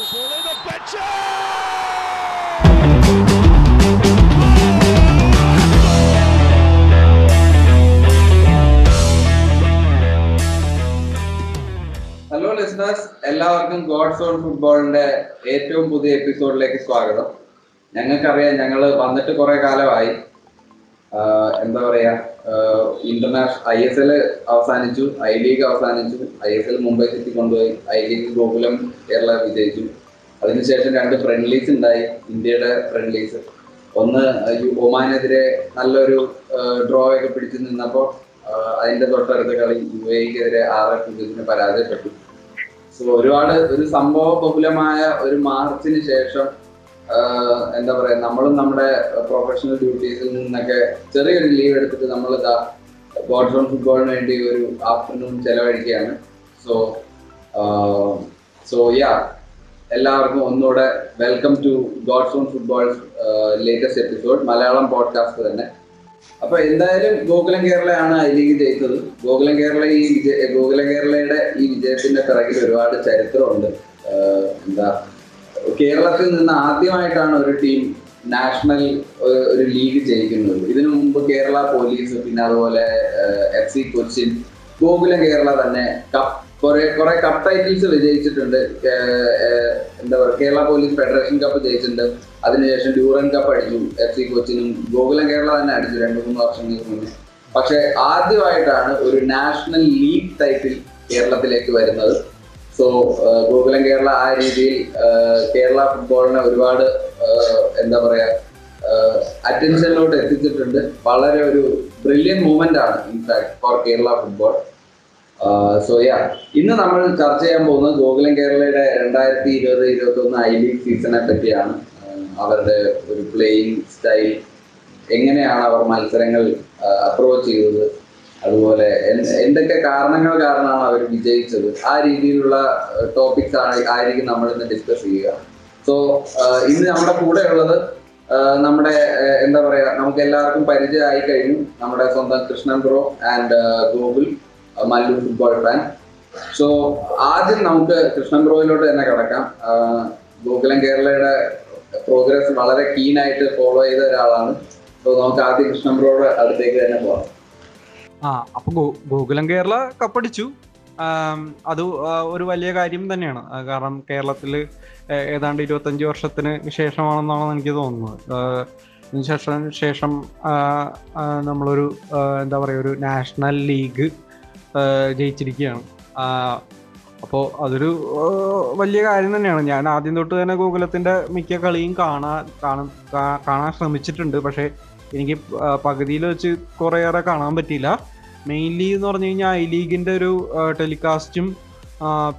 the ball in. Betcher! Hello listeners എല്ലാവർക്കും God's own ഫുട്ബോളിന്റെ ഏറ്റവും പുതിയ എപ്പിസോഡിലേക്ക് സ്വാഗതം ഞങ്ങൾക്കറിയാം ഞങ്ങൾ വന്നിട്ട് കുറെ കാലമായി എന്താ പറയാ ഇന്റർനാഷണൽ ഐ എസ് എൽ അവസാനിച്ചു ഐ ലീഗ് അവസാനിച്ചു I S L Mumbai City കൊണ്ടുപോയി ഐ ലീഗ് ഗോകുലം കേരള വിജയിച്ചു. അതിനുശേഷം രണ്ട് ഫ്രണ്ട്ലീസ് ഉണ്ടായി ഇന്ത്യയുടെ ഫ്രണ്ട്ലീസ് ഒന്ന് ഒമാനെതിരെ നല്ലൊരു ഡ്രോ ഒക്കെ പിടിച്ചു നിന്നപ്പോൾ അതിന്റെ തൊട്ടടുത്ത കളി യു എക്കെതിരെ ആറ് പൂജ്യത്തിന് പരാജയപ്പെട്ടു. സോ ഒരുപാട് ഒരു സംഭവ ബഹുലമായ ഒരു മാർച്ചിന് ശേഷം എന്താ പറയാ നമ്മളും നമ്മുടെ പ്രൊഫഷണൽ ഡ്യൂട്ടീസിൽ നിന്നൊക്കെ ചെറിയൊരു ലീവ് എടുത്തിട്ട് നമ്മൾ ഇതാ ഓൺ ഫുട്ബോളിന് വേണ്ടി ഒരു ആഫ്റ്റർനൂൺ ചെലവഴിക്കുകയാണ്. സോ സോ യാ എല്ലാവർക്കും ഒന്നുകൂടെ welcome to God's own football latest episode Malayalam podcast തന്നെ. അപ്പൊ എന്തായാലും ഗോകുലം കേരളയാണ് ഐ ലീഗ് ജയിച്ചത്. ഗോകുലം കേരള ഈ വിജയ ഗോകുലം കേരളയുടെ ഈ വിജയത്തിന്റെ പിറകിൽ ഒരുപാട് ചരിത്രമുണ്ട്. എന്താ കേരളത്തിൽ നിന്ന് ആദ്യമായിട്ടാണ് ഒരു ടീം നാഷണൽ ഒരു ലീഗ് ജയിക്കുന്നത്. ഇതിനു മുമ്പ് കേരള പോലീസ് പിന്നെ അതുപോലെ എഫ് സി കൊച്ചിൻ ഗോകുലം കേരള തന്നെ കപ്പ് കുറെ കുറെ കപ്പ് ടൈറ്റിൽസ് വിജയിച്ചിട്ടുണ്ട്. എന്താ പറയുക കേരള പോലീസ് ഫെഡറേഷൻ കപ്പ് ജയിച്ചിട്ടുണ്ട്. അതിനുശേഷം ഡ്യൂറൻ കപ്പ് അടിച്ചു എഫ് സി കൊച്ചിനും. ഗോകുലം കേരള തന്നെ അടിച്ചു രണ്ട് മൂന്ന് വർഷങ്ങൾക്ക് മുന്നേ പക്ഷെ ആദ്യമായിട്ടാണ് ഒരു നാഷണൽ ലീഗ് ടൈറ്റിൽ കേരളത്തിലേക്ക് വരുന്നത്. സോ ഗോകുലം കേരള ആ രീതിയിൽ കേരള ഫുട്ബോളിനെ ഒരുപാട് എന്താ പറയാ അറ്റൻഷനിലോട്ട് എത്തിച്ചിട്ടുണ്ട്. വളരെ ഒരു ബ്രില്യൻ മൂവ്മെന്റ് ആണ് in fact for Kerala football so yeah ഇന്ന് നമ്മൾ ചർച്ച ചെയ്യാൻ പോകുന്നത് ഗോകുലം കേരളയുടെ രണ്ടായിരത്തി ഇരുപത് ഇരുപത്തി ഒന്ന് ഐ ലീഗ് സീസണെ പറ്റിയാണ്. അവരുടെ ഒരു പ്ലേയിങ് സ്റ്റൈൽ എങ്ങനെയാണ് അവർ മത്സരങ്ങൾ അപ്രോച്ച് ചെയ്തത്. അതുപോലെ എന്തൊക്കെ കാരണങ്ങൾ കാരണമാണ് അവർ വിജയിച്ചത്? ആ രീതിയിലുള്ള ടോപ്പിക്സ് ആണ് ആയിരിക്കും നമ്മൾ ഇന്ന് ഡിസ്കസ് ചെയ്യുക സോ ഇന്ന് നമ്മുടെ കൂടെ ഉള്ളത് നമ്മുടെ എന്താ പറയാ നമുക്ക് എല്ലാവർക്കും പരിചയമായി കഴിഞ്ഞു. നമ്മുടെ സ്വന്തം Krishnan bro and Gokul Mallu football fan so ആദ്യം നമുക്ക് കൃഷ്ണൻ ബ്രോയിലോട്ട് തന്നെ കിടക്കാം. ഗോകുലം കേരളയുടെ പ്രോഗ്രസ് വളരെ കീനായിട്ട് ഫോളോ ചെയ്ത ഒരാളാണ്. സോ നമുക്ക് ആദ്യം കൃഷ്ണൻ ബ്രോയുടെ അടുത്തേക്ക് തന്നെ പോകാം. ആ അപ്പൊ ഗോകുലം കേരള കപ്പടിച്ചു. അത് ഒരു വലിയ കാര്യം തന്നെയാണ്. കാരണം കേരളത്തിൽ ഏതാണ്ട് ഇരുപത്തഞ്ച് വർഷത്തിന് ശേഷമാണെന്നാണ് എനിക്ക് തോന്നുന്നത്. ശേഷം ശേഷം നമ്മളൊരു എന്താ പറയുക ഒരു നാഷണൽ ലീഗ് ജയിച്ചിരിക്കുകയാണ്. അപ്പോൾ അതൊരു വലിയ കാര്യം തന്നെയാണ്. ഞാൻ ആദ്യം തൊട്ട് തന്നെ ഗോകുലത്തിന്റെ മിക്ക കളിയും കാണാൻ കാണാൻ ശ്രമിച്ചിട്ടുണ്ട്. പക്ഷേ എനിക്ക് പകുതിയിൽ വെച്ച് കുറേയേറെ കാണാൻ പറ്റിയില്ല. മെയിൻലി എന്ന് പറഞ്ഞു കഴിഞ്ഞാൽ ഐ ലീഗിന്റെ ഒരു ടെലികാസ്റ്റും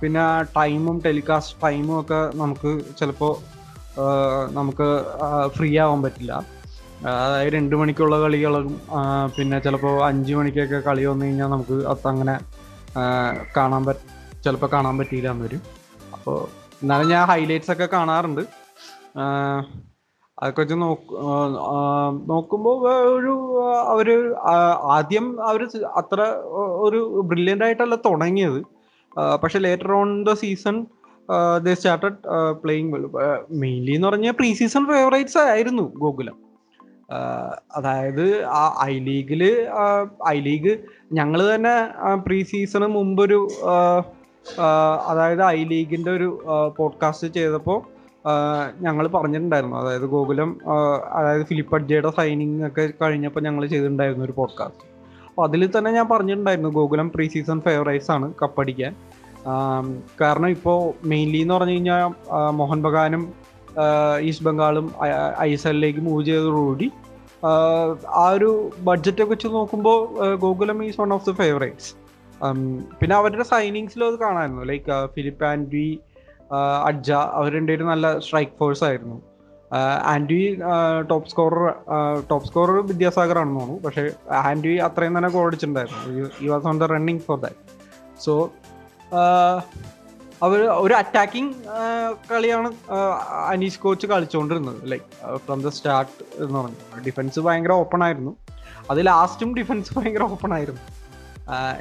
പിന്നെ ടൈമും ടെലികാസ്റ്റ് ടൈമും ഒക്കെ നമുക്ക് ചിലപ്പോൾ നമുക്ക് ഫ്രീ ആവാൻ പറ്റില്ല. അതായത് രണ്ട് മണിക്കുള്ള കളികളും പിന്നെ ചിലപ്പോൾ അഞ്ച് മണിക്കൊക്കെ കളി വന്നു കഴിഞ്ഞാൽ നമുക്ക് അത് അങ്ങനെ കാണാൻ പറ്റ ചിലപ്പോൾ കാണാൻ പറ്റിയില്ല എന്ന് വരും. അപ്പോൾ എന്നാലും ഞാൻ ഹൈലൈറ്റ്സ് ഒക്കെ കാണാറുണ്ട്. അതൊക്കെ വെച്ച് നോക്ക് നോക്കുമ്പോൾ ഒരു അവർ ആദ്യം അവർ അത്ര ഒരു ബ്രില്യന്റ് ആയിട്ടല്ല തുടങ്ങിയത്. പക്ഷെ later on the season the started playing well mainly എന്ന് പറഞ്ഞാൽ പ്രീ സീസൺ ഫേവറേറ്റ്സ് ആയിരുന്നു ഗോകുലം. അതായത് ആ ഐ ലീഗിൽ ഐ ലീഗ് ഞങ്ങൾ തന്നെ പ്രീ സീസണ് മുമ്പൊരു അതായത് ഐ ലീഗിന്റെ ഒരു പോഡ്കാസ്റ്റ് ചെയ്തപ്പോൾ ഞങ്ങൾ പറഞ്ഞിട്ടുണ്ടായിരുന്നു. അതായത് ഗോകുലം അതായത് ഫിലിപ്പ് അഡ്ജയുടെ സൈനിങ് ഒക്കെ കഴിഞ്ഞപ്പോൾ ഞങ്ങൾ ചെയ്തിട്ടുണ്ടായിരുന്നു ഒരു പോഡ്കാസ്റ്റ് അപ്പോൾ അതിൽ തന്നെ ഞാൻ പറഞ്ഞിട്ടുണ്ടായിരുന്നു ഗോകുലം പ്രീ സീസൺ ഫേവറേറ്റ്സ് ആണ് കപ്പടിക്കാൻ. കാരണം ഇപ്പോൾ മെയിൻലി എന്ന് പറഞ്ഞു കഴിഞ്ഞാൽ മോഹൻ ബഗാനും ഈസ്റ്റ് ബംഗാളും ഐ എസ് എല്ലിലേക്ക് മൂവ് ചെയ്തതോടുകൂടി ആ, ഒരു ബഡ്ജറ്റ് ഒക്കെ വെച്ച് നോക്കുമ്പോൾ Gokulam is one of the favourites പിന്നെ അവരുടെ സൈനിങ്സിലും അത് കാണാമായിരുന്നു. ലൈക്ക് ഫിലിപ്പ് ആൻഡ്രി അഡ്ജ അവർ രണ്ടുപേരും നല്ല സ്ട്രൈക്ക് ഫോഴ്സ് ആയിരുന്നു. Antwi top scorer top scorer Vidyasagar ആണെന്ന് തോന്നുന്നു. പക്ഷേ ആൻഡി അത്രയും തന്നെ ഗോൾ അടിച്ചിട്ടുണ്ടായിരുന്നു. ഈ was on the running for that so അവർ ഒരു അറ്റാക്കിംഗ് കളിയാണ് അനീഷ് കോച്ച് കളിച്ചുകൊണ്ടിരുന്നത് ലൈക്ക് ഫ്രം ദ സ്റ്റാർട്ട് എന്ന് പറഞ്ഞു ഡിഫൻസ് ഭയങ്കര ഓപ്പൺ ആയിരുന്നു. അത് ലാസ്റ്റും ഡിഫൻസ് ഭയങ്കര ഓപ്പൺ ആയിരുന്നു.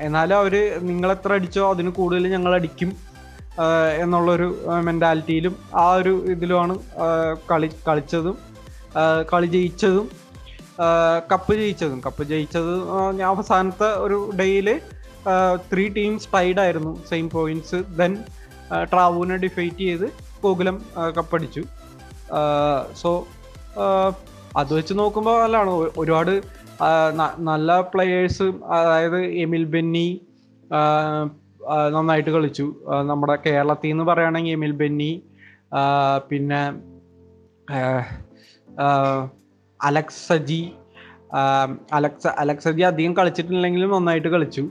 എന്നാലും അവർ നിങ്ങൾ എത്ര അടിച്ചോ അതിന് കൂടുതൽ ഞങ്ങൾ അടിക്കും. എന്നുള്ളൊരു മെന്റാലിറ്റിയിലും ആ ഒരു ഇതിലുമാണ് കളി കളിച്ചതും കളി ജയിച്ചതും കപ്പ് ജയിച്ചതും. കപ്പ് ജയിച്ചത് ഞാൻ അവസാനത്തെ ഒരു ഡേയിൽ ത്രീ ടീംസ് ടൈഡായിരുന്നു സെയിം പോയിന്റ്സ് ദെൻ ട്രാവൂനെ ഡിഫൈറ്റ് ചെയ്ത് ഗോകുലം കപ്പടിച്ചു സോ അത് വെച്ച് നോക്കുമ്പോൾ നല്ലതാണ്. ഒരുപാട് നല്ല പ്ലെയേഴ്സ് അതായത് എമിൽ ബെന്നി നന്നായിട്ട് കളിച്ചു. നമ്മുടെ കേരളത്തിൽ നിന്ന് പറയുകയാണെങ്കിൽ എമിൽ ബെന്നി പിന്നെ അലക്സ സജി അലക്സ അലക്സ് സജി അധികം കളിച്ചിട്ടില്ലെങ്കിലും നന്നായിട്ട് കളിച്ചു.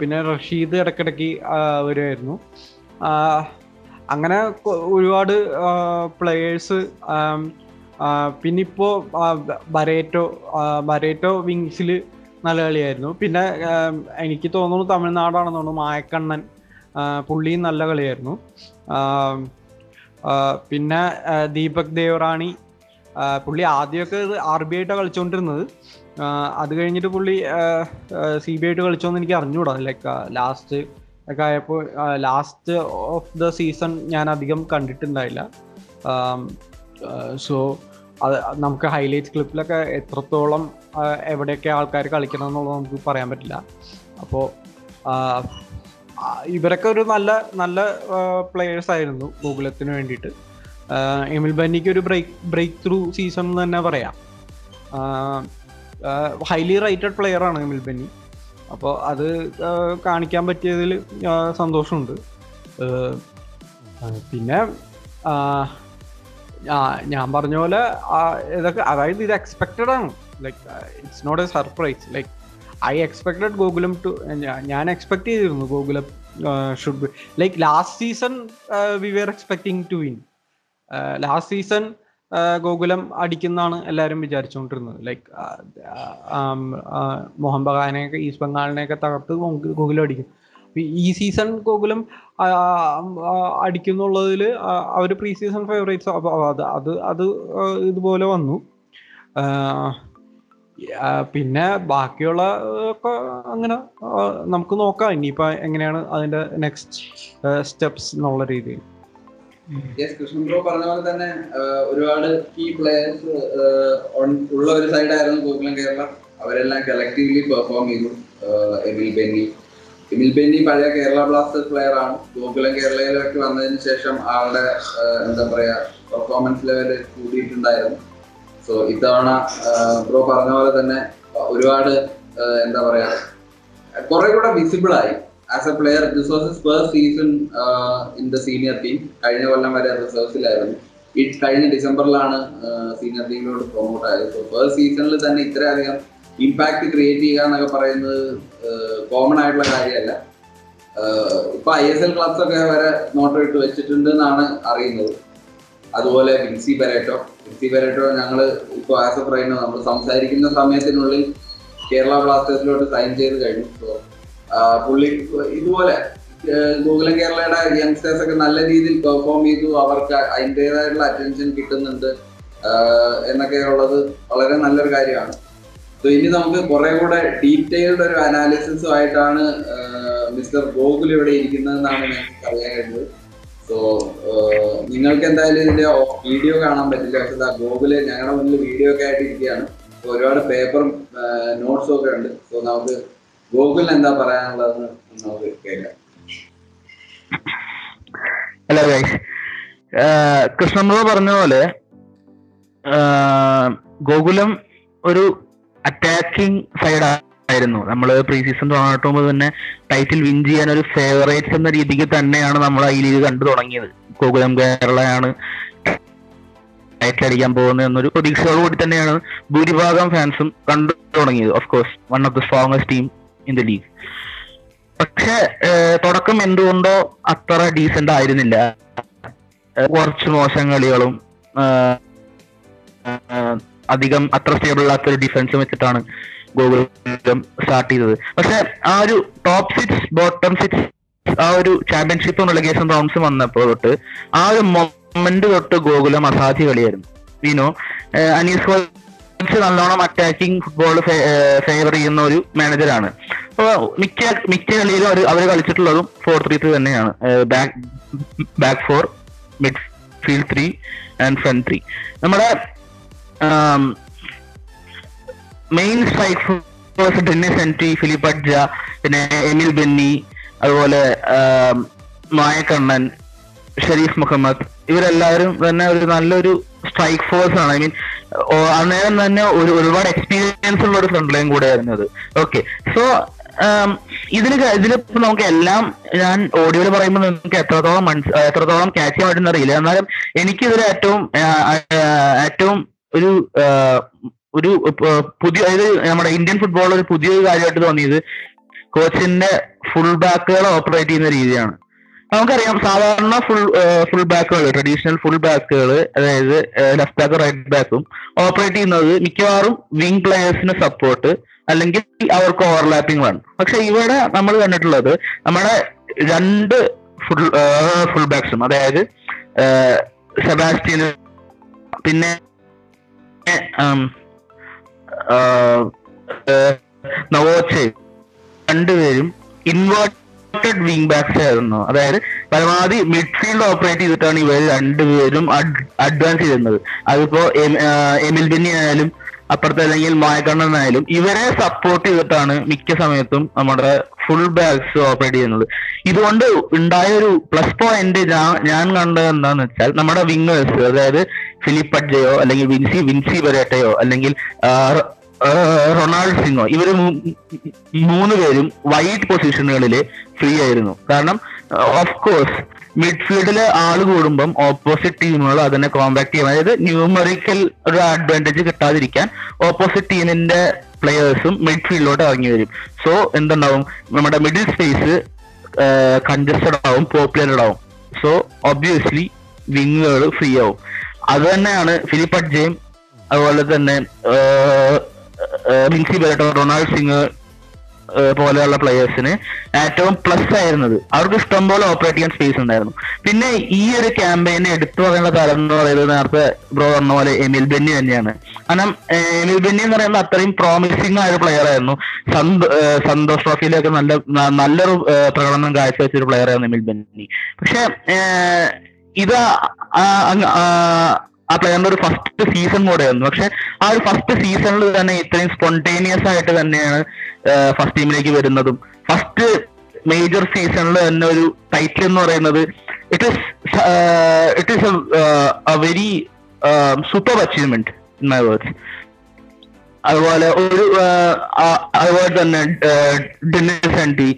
പിന്നെ റഷീദ് ഇടയ്ക്കിടയ്ക്ക് വരുമായിരുന്നു അങ്ങനെ ഒരുപാട് പ്ലെയേഴ്സ് പിന്നെ ഇപ്പോ ആ, ബ- ബരേറ്റോ ബരേറ്റോ വിങ്സിൽ നല്ല കളിയായിരുന്നു. പിന്നെ എനിക്ക് തോന്നുന്നു തമിഴ്നാടാണെന്ന് തോന്നുന്നു മായക്കണ്ണൻ പുള്ളിയും നല്ല കളിയായിരുന്നു. പിന്നെ ദീപക് ദേവറാണി പുള്ളി ആദ്യമൊക്കെ ഇത് ആർ ബി ആയിട്ടാണ് കളിച്ചുകൊണ്ടിരുന്നത് അത് കഴിഞ്ഞിട്ട് പുള്ളി സി ബി ആയിട്ട് കളിച്ചോന്ന് എനിക്ക് അറിഞ്ഞുകൂടാ ലൈക്ക് ലാസ്റ്റ് ഒക്കെ ആയപ്പോൾ ലാസ്റ്റ് ഓഫ് ദ സീസൺ ഞാൻ അധികം കണ്ടിട്ടുണ്ടായില്ല. സോ അത് നമുക്ക് ഹൈലൈറ്റ് ക്ലിപ്പിലൊക്കെ എത്രത്തോളം എവിടെയൊക്കെ ആൾക്കാർ കളിക്കണം എന്നുള്ളത് നമുക്ക് പറയാൻ പറ്റില്ല. അപ്പോൾ ഇവരൊക്കെ ഒരു നല്ല നല്ല പ്ലെയേഴ്സ് ആയിരുന്നു ഗോകുലത്തിന് വേണ്ടിയിട്ട്. എമിൽ ബന്നിക്ക് ഒരു ബ്രേക്ക് ബ്രേക്ക് ത്രൂ സീസൺ എന്ന് തന്നെ പറയാം. ഹൈലി റൈറ്റഡ് പ്ലെയർ ആണ് എമിൽ ബന്നി. അപ്പോൾ അത് കാണിക്കാൻ പറ്റിയതിൽ സന്തോഷമുണ്ട്. പിന്നെ ഞാൻ പറഞ്ഞ പോലെ ഇതൊക്കെ അതായത് ഇത് എക്സ്പെക്റ്റഡ് ആണ്. Like it's not a surprise like I expected Gokulam to ഞാൻ എക്സ്പെക്ട് ചെയ്തിരുന്നു Gokulam should be like last season we were expecting to win last season Gokulam അടിക്കുന്നതാണ് എല്ലാവരും വിചാരിച്ചുകൊണ്ടിരുന്നത് ലൈക്ക് മോഹൻ ബഗാനെയൊക്കെ ഈസ്റ്റ് ബംഗാളിനെയൊക്കെ തകർത്ത് ഗോകു- ഗോകുലം അടിക്കും. ഈ സീസൺ ഗോകുലം അടിക്കുന്നുള്ളതിൽ അവർ പ്രീ സീസൺ ഫേവറേറ്റ്സ് അത് അത് അത് ഇതുപോലെ വന്നു. പിന്നെ ബാക്കിയുള്ള ഒക്കെ അങ്ങനെ നമുക്ക് നോക്കാം. ഇനിയിപ്പോ എങ്ങനെയാണ് അതിന്റെ നെക്സ്റ്റ് സ്റ്റെപ്സ് എന്നുള്ള രീതിയിൽ. പറഞ്ഞ പോലെ തന്നെ ഒരുപാട് കീ പ്ലേയേഴ്സ് ഉള്ള ഒരു സൈഡായിരുന്നു ഗോകുലം കേരള. അവരെല്ലാം കളക്റ്റീവ്ലി പെർഫോം ചെയ്തു. എബിൽ ബെന്നി എമിൽ ബെന്നി പഴയ കേരള ബ്ലാസ്റ്റേഴ്സ് പ്ലെയർ ആണ്. ഗോകുലം കേരളയിലേക്ക് വന്നതിന് ശേഷം ആളുടെ എന്താ പറയാ പെർഫോമൻസ് ലെവൽ കൂടിയിട്ടുണ്ടായിരുന്നു. സോ ഇത്തവണ ബ്രോ പറഞ്ഞ പോലെ തന്നെ ഒരുപാട് എന്താ പറയാ കുറെ കൂടെ വിസിബിൾ ആയി. As a player this was first season in the senior team കഴിഞ്ഞ കൊല്ലം വരെ റിസർവ്സിലായിരുന്നു ഈ കഴിഞ്ഞ ഡിസംബറിലാണ് സീനിയർ ടീമിലോട്ട് പ്രൊമോട്ട് ആയത്. സോ ഫസ്റ്റ് സീസണിൽ തന്നെ ഇത്രയധികം ഇമ്പാക്ട് ക്രിയേറ്റ് ചെയ്യുക എന്നൊക്കെ പറയുന്നത് കോമൺ ആയിട്ടുള്ള കാര്യമല്ല. ഇപ്പൊ ഐ എസ് എൽ ക്ലബ്സ് ഒക്കെ വരെ നോട്ട് ഇട്ട് വെച്ചിട്ടുണ്ട് എന്നാണ് അറിയുന്നത്. അതുപോലെ വിൻസി പെരേറ്റോ വിൻസി പെരേറ്റോ ഞങ്ങൾ ഇപ്പോൾ ആസ് എ പറയുന്നത് നമ്മൾ സംസാരിക്കുന്ന സമയത്തിനുള്ളിൽ കേരള ബ്ലാസ്റ്റേഴ്സിലോട്ട് സൈൻ ചെയ്ത് കഴിഞ്ഞു. സോ പുള്ളി ഇതുപോലെ ഗൂഗിളും കേരളയുടെ യങ്സ്റ്റേഴ്സ് ഒക്കെ നല്ല രീതിയിൽ പെർഫോം ചെയ്തു. അവർക്ക് അതിന്റെതായിട്ടുള്ള അറ്റൻഷൻ കിട്ടുന്നുണ്ട്. എന്നൊക്കെ ഉള്ളത് വളരെ നല്ലൊരു കാര്യമാണ്. സോ ഇനി നമുക്ക് കുറെ കൂടെ ഡീറ്റെയിൽഡ് ഒരു അനാലിസിസും ആയിട്ടാണ് മിസ്റ്റർ ഗോകുൽ ഇവിടെ ഇരിക്കുന്നതെന്നാണ് ഞങ്ങൾക്ക് അറിയാൻ കഴിഞ്ഞത്. സോ നിങ്ങൾക്ക് എന്തായാലും ഇതിന്റെ വീഡിയോ കാണാൻ പറ്റില്ല. പക്ഷെ ഗോകുൽ ഞങ്ങളുടെ മുന്നിൽ വീഡിയോ ഒക്കെ ആയിട്ട് ഇരിക്കുകയാണ്. ഒരുപാട് പേപ്പറും നോട്ട്സും ഒക്കെ ഉണ്ട്. സോ നമുക്ക് ഗോകുലിന് എന്താ പറയാനുള്ളതെന്ന് നമുക്ക് കേൾക്കാം. ഹലോ ഗൈസ് പറഞ്ഞ പോലെ ഗോകുലം ഒരു അറ്റാക്കിംഗ് സൈഡ് ആയിരുന്നു. നമ്മൾ പ്രീ സീസൺ തുടങ്ങിയിട്ട് മുമ്പ് തന്നെ ടൈറ്റിൽ വിൻ ചെയ്യാൻ ഒരു ഫേവറേറ്റ്സ് എന്ന രീതിക്ക് തന്നെയാണ് നമ്മൾ ഈ ലീഗ് കണ്ടു തുടങ്ങിയത്. ഗോകുലം കേരളയാണ് ടൈറ്റിൽ അടിക്കാൻ പോകുന്നത് എന്നൊരു പ്രതീക്ഷയോടുകൂടി തന്നെയാണ് ഭൂരിഭാഗം ഫാൻസും കണ്ടു തുടങ്ങിയത്. Of course one of the strongest team in the league പക്ഷെ തുടക്കം എന്തുകൊണ്ടോ അത്ര ഡീസെന്റ് ആയിരുന്നില്ല. കുറച്ച് മോശം കളികളും അധികം അത്ര സ്റ്റേബിൾ അല്ലാത്ത ഒരു ഡിഫൻസ് വെച്ചിട്ടാണ് ഗോകുലം സ്റ്റാർട്ട് ചെയ്തത്. പക്ഷെ ആ ഒരു ടോപ്പ് സിക്സ് ബോട്ടം സിക്സ് ആ ഒരു ചാമ്പ്യൻഷിപ്പും റിലഗേഷൻ റൗണ്ട്സ് വന്നപ്പോൾ തൊട്ട് ആ ഒരു മൊമെന്റ് തൊട്ട് ഗോകുലം അസാധ്യ കളിയായിരുന്നു. വിനോ അനീസ് കോച്ച് നല്ലോണം അറ്റാക്കിംഗ് ഫുട്ബോൾ ഫേവർ ചെയ്യുന്ന ഒരു മാനേജറാണ് അപ്പൊ മിക്ക മിക്ക കളിയിലും അവർ അവർ കളിച്ചിട്ടുള്ളതും ഫോർ ത്രീ ത്രീ തന്നെയാണ്. Back back four midfield three and front three നമ്മുടെ main strikers Dennis Antwi Philip Adjah പിന്നെ എമിൽ ബെന്നി അതുപോലെ മായക്കണ്ണൻ ഷരീഫ് മുഹമ്മദ് ഇവരെല്ലാവരും തന്നെ ഒരു നല്ലൊരു സ്ട്രൈക്ക് ഫോഴ്സ് ആണ്. ഐ മീൻ അന്നേരം തന്നെ ഒരു ഒരുപാട് എക്സ്പീരിയൻസ് ഉള്ള ഒരു ഫ്രണ്ട് ലൈൻ കൂടെ അത്. ഓക്കെ സോ ഇതിന് ഇതിലിപ്പോ നമുക്ക് എല്ലാം ഞാൻ ഓഡിയോയിൽ പറയുമ്പോൾ നിങ്ങൾക്ക് എത്രത്തോളം മനസ് എത്രത്തോളം ക്യാച്ച് ചെയ്യാൻ പറ്റുന്ന അറിയില്ല. എന്നാലും എനിക്കിതിൽ ഏറ്റവും ഏറ്റവും ഒരു ഒരു പുതിയ അതായത് നമ്മുടെ ഇന്ത്യൻ ഫുട്ബോൾ ഒരു പുതിയൊരു കാര്യമായിട്ട് തോന്നിയത് കോച്ചിന്റെ ഫുൾ ബാക്കുകൾ ഓപ്പറേറ്റ് ചെയ്യുന്ന രീതിയാണ്. നമുക്കറിയാം സാധാരണ ഫുൾ ഫുൾ ബാക്കുകൾ ട്രഡീഷണൽ ഫുൾ ബാക്കുകൾ അതായത് ലെഫ്റ്റ് ബാക്കും റൈറ്റ് ബാക്കും ഓപ്പറേറ്റ് ചെയ്യുന്നത് മിക്കവാറും വിങ് പ്ലെയേഴ്സിന് സപ്പോർട്ട് അല്ലെങ്കിൽ അവർക്ക് ഓവർലാപ്പിംഗ് ആണ് പക്ഷെ ഇവിടെ നമ്മൾ കണ്ടിട്ടുള്ളത് നമ്മുടെ രണ്ട് ഫുൾ ഫുൾ ബാക്സും അതായത് സെബാസ്റ്റ്യന് പിന്നെ നവോച്ചെ രണ്ടുപേരും ഇൻവേർട്ടഡ് വിങ് ബാക്സ് ആയിരുന്നു. അതായത് പരമാവധി മിഡ്ഫീൽഡ് ഓപ്പറേറ്റ് ചെയ്തിട്ടാണ് ഇവർ രണ്ടുപേരും അഡ്വാൻസ് ചെയ്തിരുന്നത്. അതിപ്പോ എമിൽ ബെന്നി ആയാലും അപ്പുറത്ത് അല്ലെങ്കിൽ മായക്കണ്ണൻ ആയാലും ഇവരെ സപ്പോർട്ട് ചെയ്തിട്ടാണ് മിക്ക സമയത്തും നമ്മുടെ ഫുൾ ബാക്സ് ഓപ്പറേറ്റ് ചെയ്യുന്നത്. ഇതുകൊണ്ട് ഉണ്ടായ ഒരു പ്ലസ് പോയിന്റ് ഞാൻ ഞാൻ കണ്ടത് എന്താന്ന് വെച്ചാൽ നമ്മുടെ വിങ്ങേഴ്സ് അതായത് ഫിലിപ്പ് അഡ്ജയോ അല്ലെങ്കിൽ വിൻസി വിൻസി ബരേട്ടയോ അല്ലെങ്കിൽ റൊണാൾഡ് സിംഗോ ഇവർ മൂന്ന് പേരും വൈഡ് പൊസിഷനുകളിൽ ഫ്രീ ആയിരുന്നു. കാരണം ഓഫ് കോഴ്സ് മിഡ്ഫീൽഡിൽ ആൾ കൂടുമ്പം ഓപ്പോസിറ്റ് ടീമുകൾ അതിനെ കോമ്പാക്ട് ചെയ്യും. അതായത് ന്യൂമറിക്കൽ ഒരു അഡ്വാന്റേജ് കിട്ടാതിരിക്കാൻ ഓപ്പോസിറ്റ് ടീമിന്റെ പ്ലെയേഴ്സും മിഡ്ഫീൽഡിലോട്ട് ഇറങ്ങി വരും. സോ എന്തുണ്ടാവും? നമ്മുടെ മിഡിൽ സ്പേസ് കൺജസ്റ്റഡ് ആവും പോപ്പുലർ ആവും. സോ ഒബ്വിയസ്ലി വിങ്ങുകൾ ഫ്രീ ആവും. അത് തന്നെയാണ് ഫിലിപ്പ് അഡ്ജയും അതുപോലെ തന്നെ മിൻസി ബെരട്ടോ റൊണാൾഡ് സിംഗ് പോലെയുള്ള പ്ലെയേഴ്സിന് ഏറ്റവും പ്ലസ് ആയിരുന്നത്. അവർക്ക് ഇഷ്ടം പോലെ ഓപ്പറേറ്റ് ചെയ്യാൻ സ്പേസ് ഉണ്ടായിരുന്നു. പിന്നെ ഈ ഒരു ക്യാമ്പയിനെ എടുത്തു പറയുന്ന കാലം എന്ന് പറയുന്നത് നേരത്തെ ബ്രോ പറഞ്ഞ പോലെ എമിൽ ബെന്നി തന്നെയാണ്. കാരണം എമിൽ ബെന്നി എന്ന് പറയുന്നത് അത്രയും പ്രോമിസിംഗ് ആയ ഒരു പ്ലെയർ ആയിരുന്നു. സന്തോഷ് ട്രോഫിയിലൊക്കെ നല്ല നല്ലൊരു പ്രകടനം കാഴ്ചവെച്ച ഒരു പ്ലെയർ ആയിരുന്നു എമിൽ ബെന്നി. പക്ഷെ ഇത് ആ- പ്ലെയറിന്റെ ഒരു ഫസ്റ്റ് സീസൺ കൂടെ ആയിരുന്നു. പക്ഷെ ആ ഒരു ഫസ്റ്റ് സീസണിൽ തന്നെ ഇത്രയും സ്പോണ്ടേനിയസ് ആയിട്ട് തന്നെയാണ് ഫസ്റ്റ് ടീമിലേക്ക് വരുന്നതും. ഫസ്റ്റ് മേജർ സീസണിൽ തന്നെ ഒരു ടൈറ്റിൽ എന്ന് പറയുന്നത് it is it is a very super achievement in my words അതുപോലെ ഒരു അതുപോലെ തന്നെ Dennis Antwi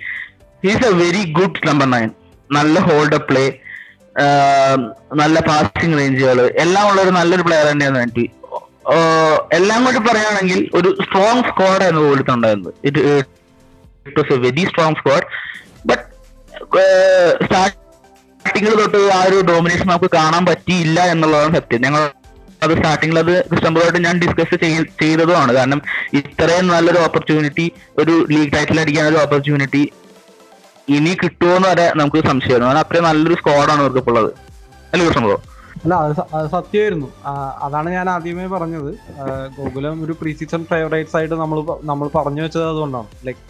a very good number nine നല്ല ഹോൾഡ് പ്ലേ നല്ല പാസിംഗ് റേഞ്ചുകൾ എല്ലാം ഉള്ള ഒരു നല്ലൊരു പ്ലെയർ തന്നെയാണ് ആന്റി. എല്ലാം കൂടി പറയുകയാണെങ്കിൽ ഒരു സ്ട്രോങ് സ്ക്വാഡ് എന്ന് കോലത്തുണ്ടായിരുന്നത് it it was a very strong squad but സ്റ്റാർട്ടിങ്ങിൽ തൊട്ട് ആ ഒരു ഡോമിനേഷൻ നമുക്ക് കാണാൻ പറ്റിയില്ല എന്നുള്ളതാണ് സത്യം. ഞങ്ങൾ അത് സ്റ്റാർട്ടിങ്ങിൽ അത് ഇഷ്ടംപോലായിട്ട് ഞാൻ ഡിസ്കസ് ചെയ്തതുമാണ്. കാരണം ഇത്രയും നല്ലൊരു ഓപ്പർച്യൂണിറ്റി ഒരു ലീഗ് ടൈറ്റിൽ അടിക്കാൻ ഒരു ഓപ്പർച്യൂണിറ്റി ഇനി കിട്ടുമോന്ന് വരെ നമുക്ക് സംശയമായിരുന്നു കാരണം അത്രയും നല്ലൊരു സ്കോഡാണ് അവർക്ക് ഇപ്പോൾ ഉള്ളത് അല്ലേ കൃഷ്ണപുരം അല്ല അത് സത്യമായിരുന്നു. അതാണ് ഞാൻ ആദ്യമേ പറഞ്ഞത്. ഗോകുലം ഒരു പ്രീ സീസൺ ഫേവറേറ്റ്സ് ആയിട്ട് നമ്മൾ നമ്മൾ പറഞ്ഞു വെച്ചത് അതുകൊണ്ടാണ്. ലൈക്ക്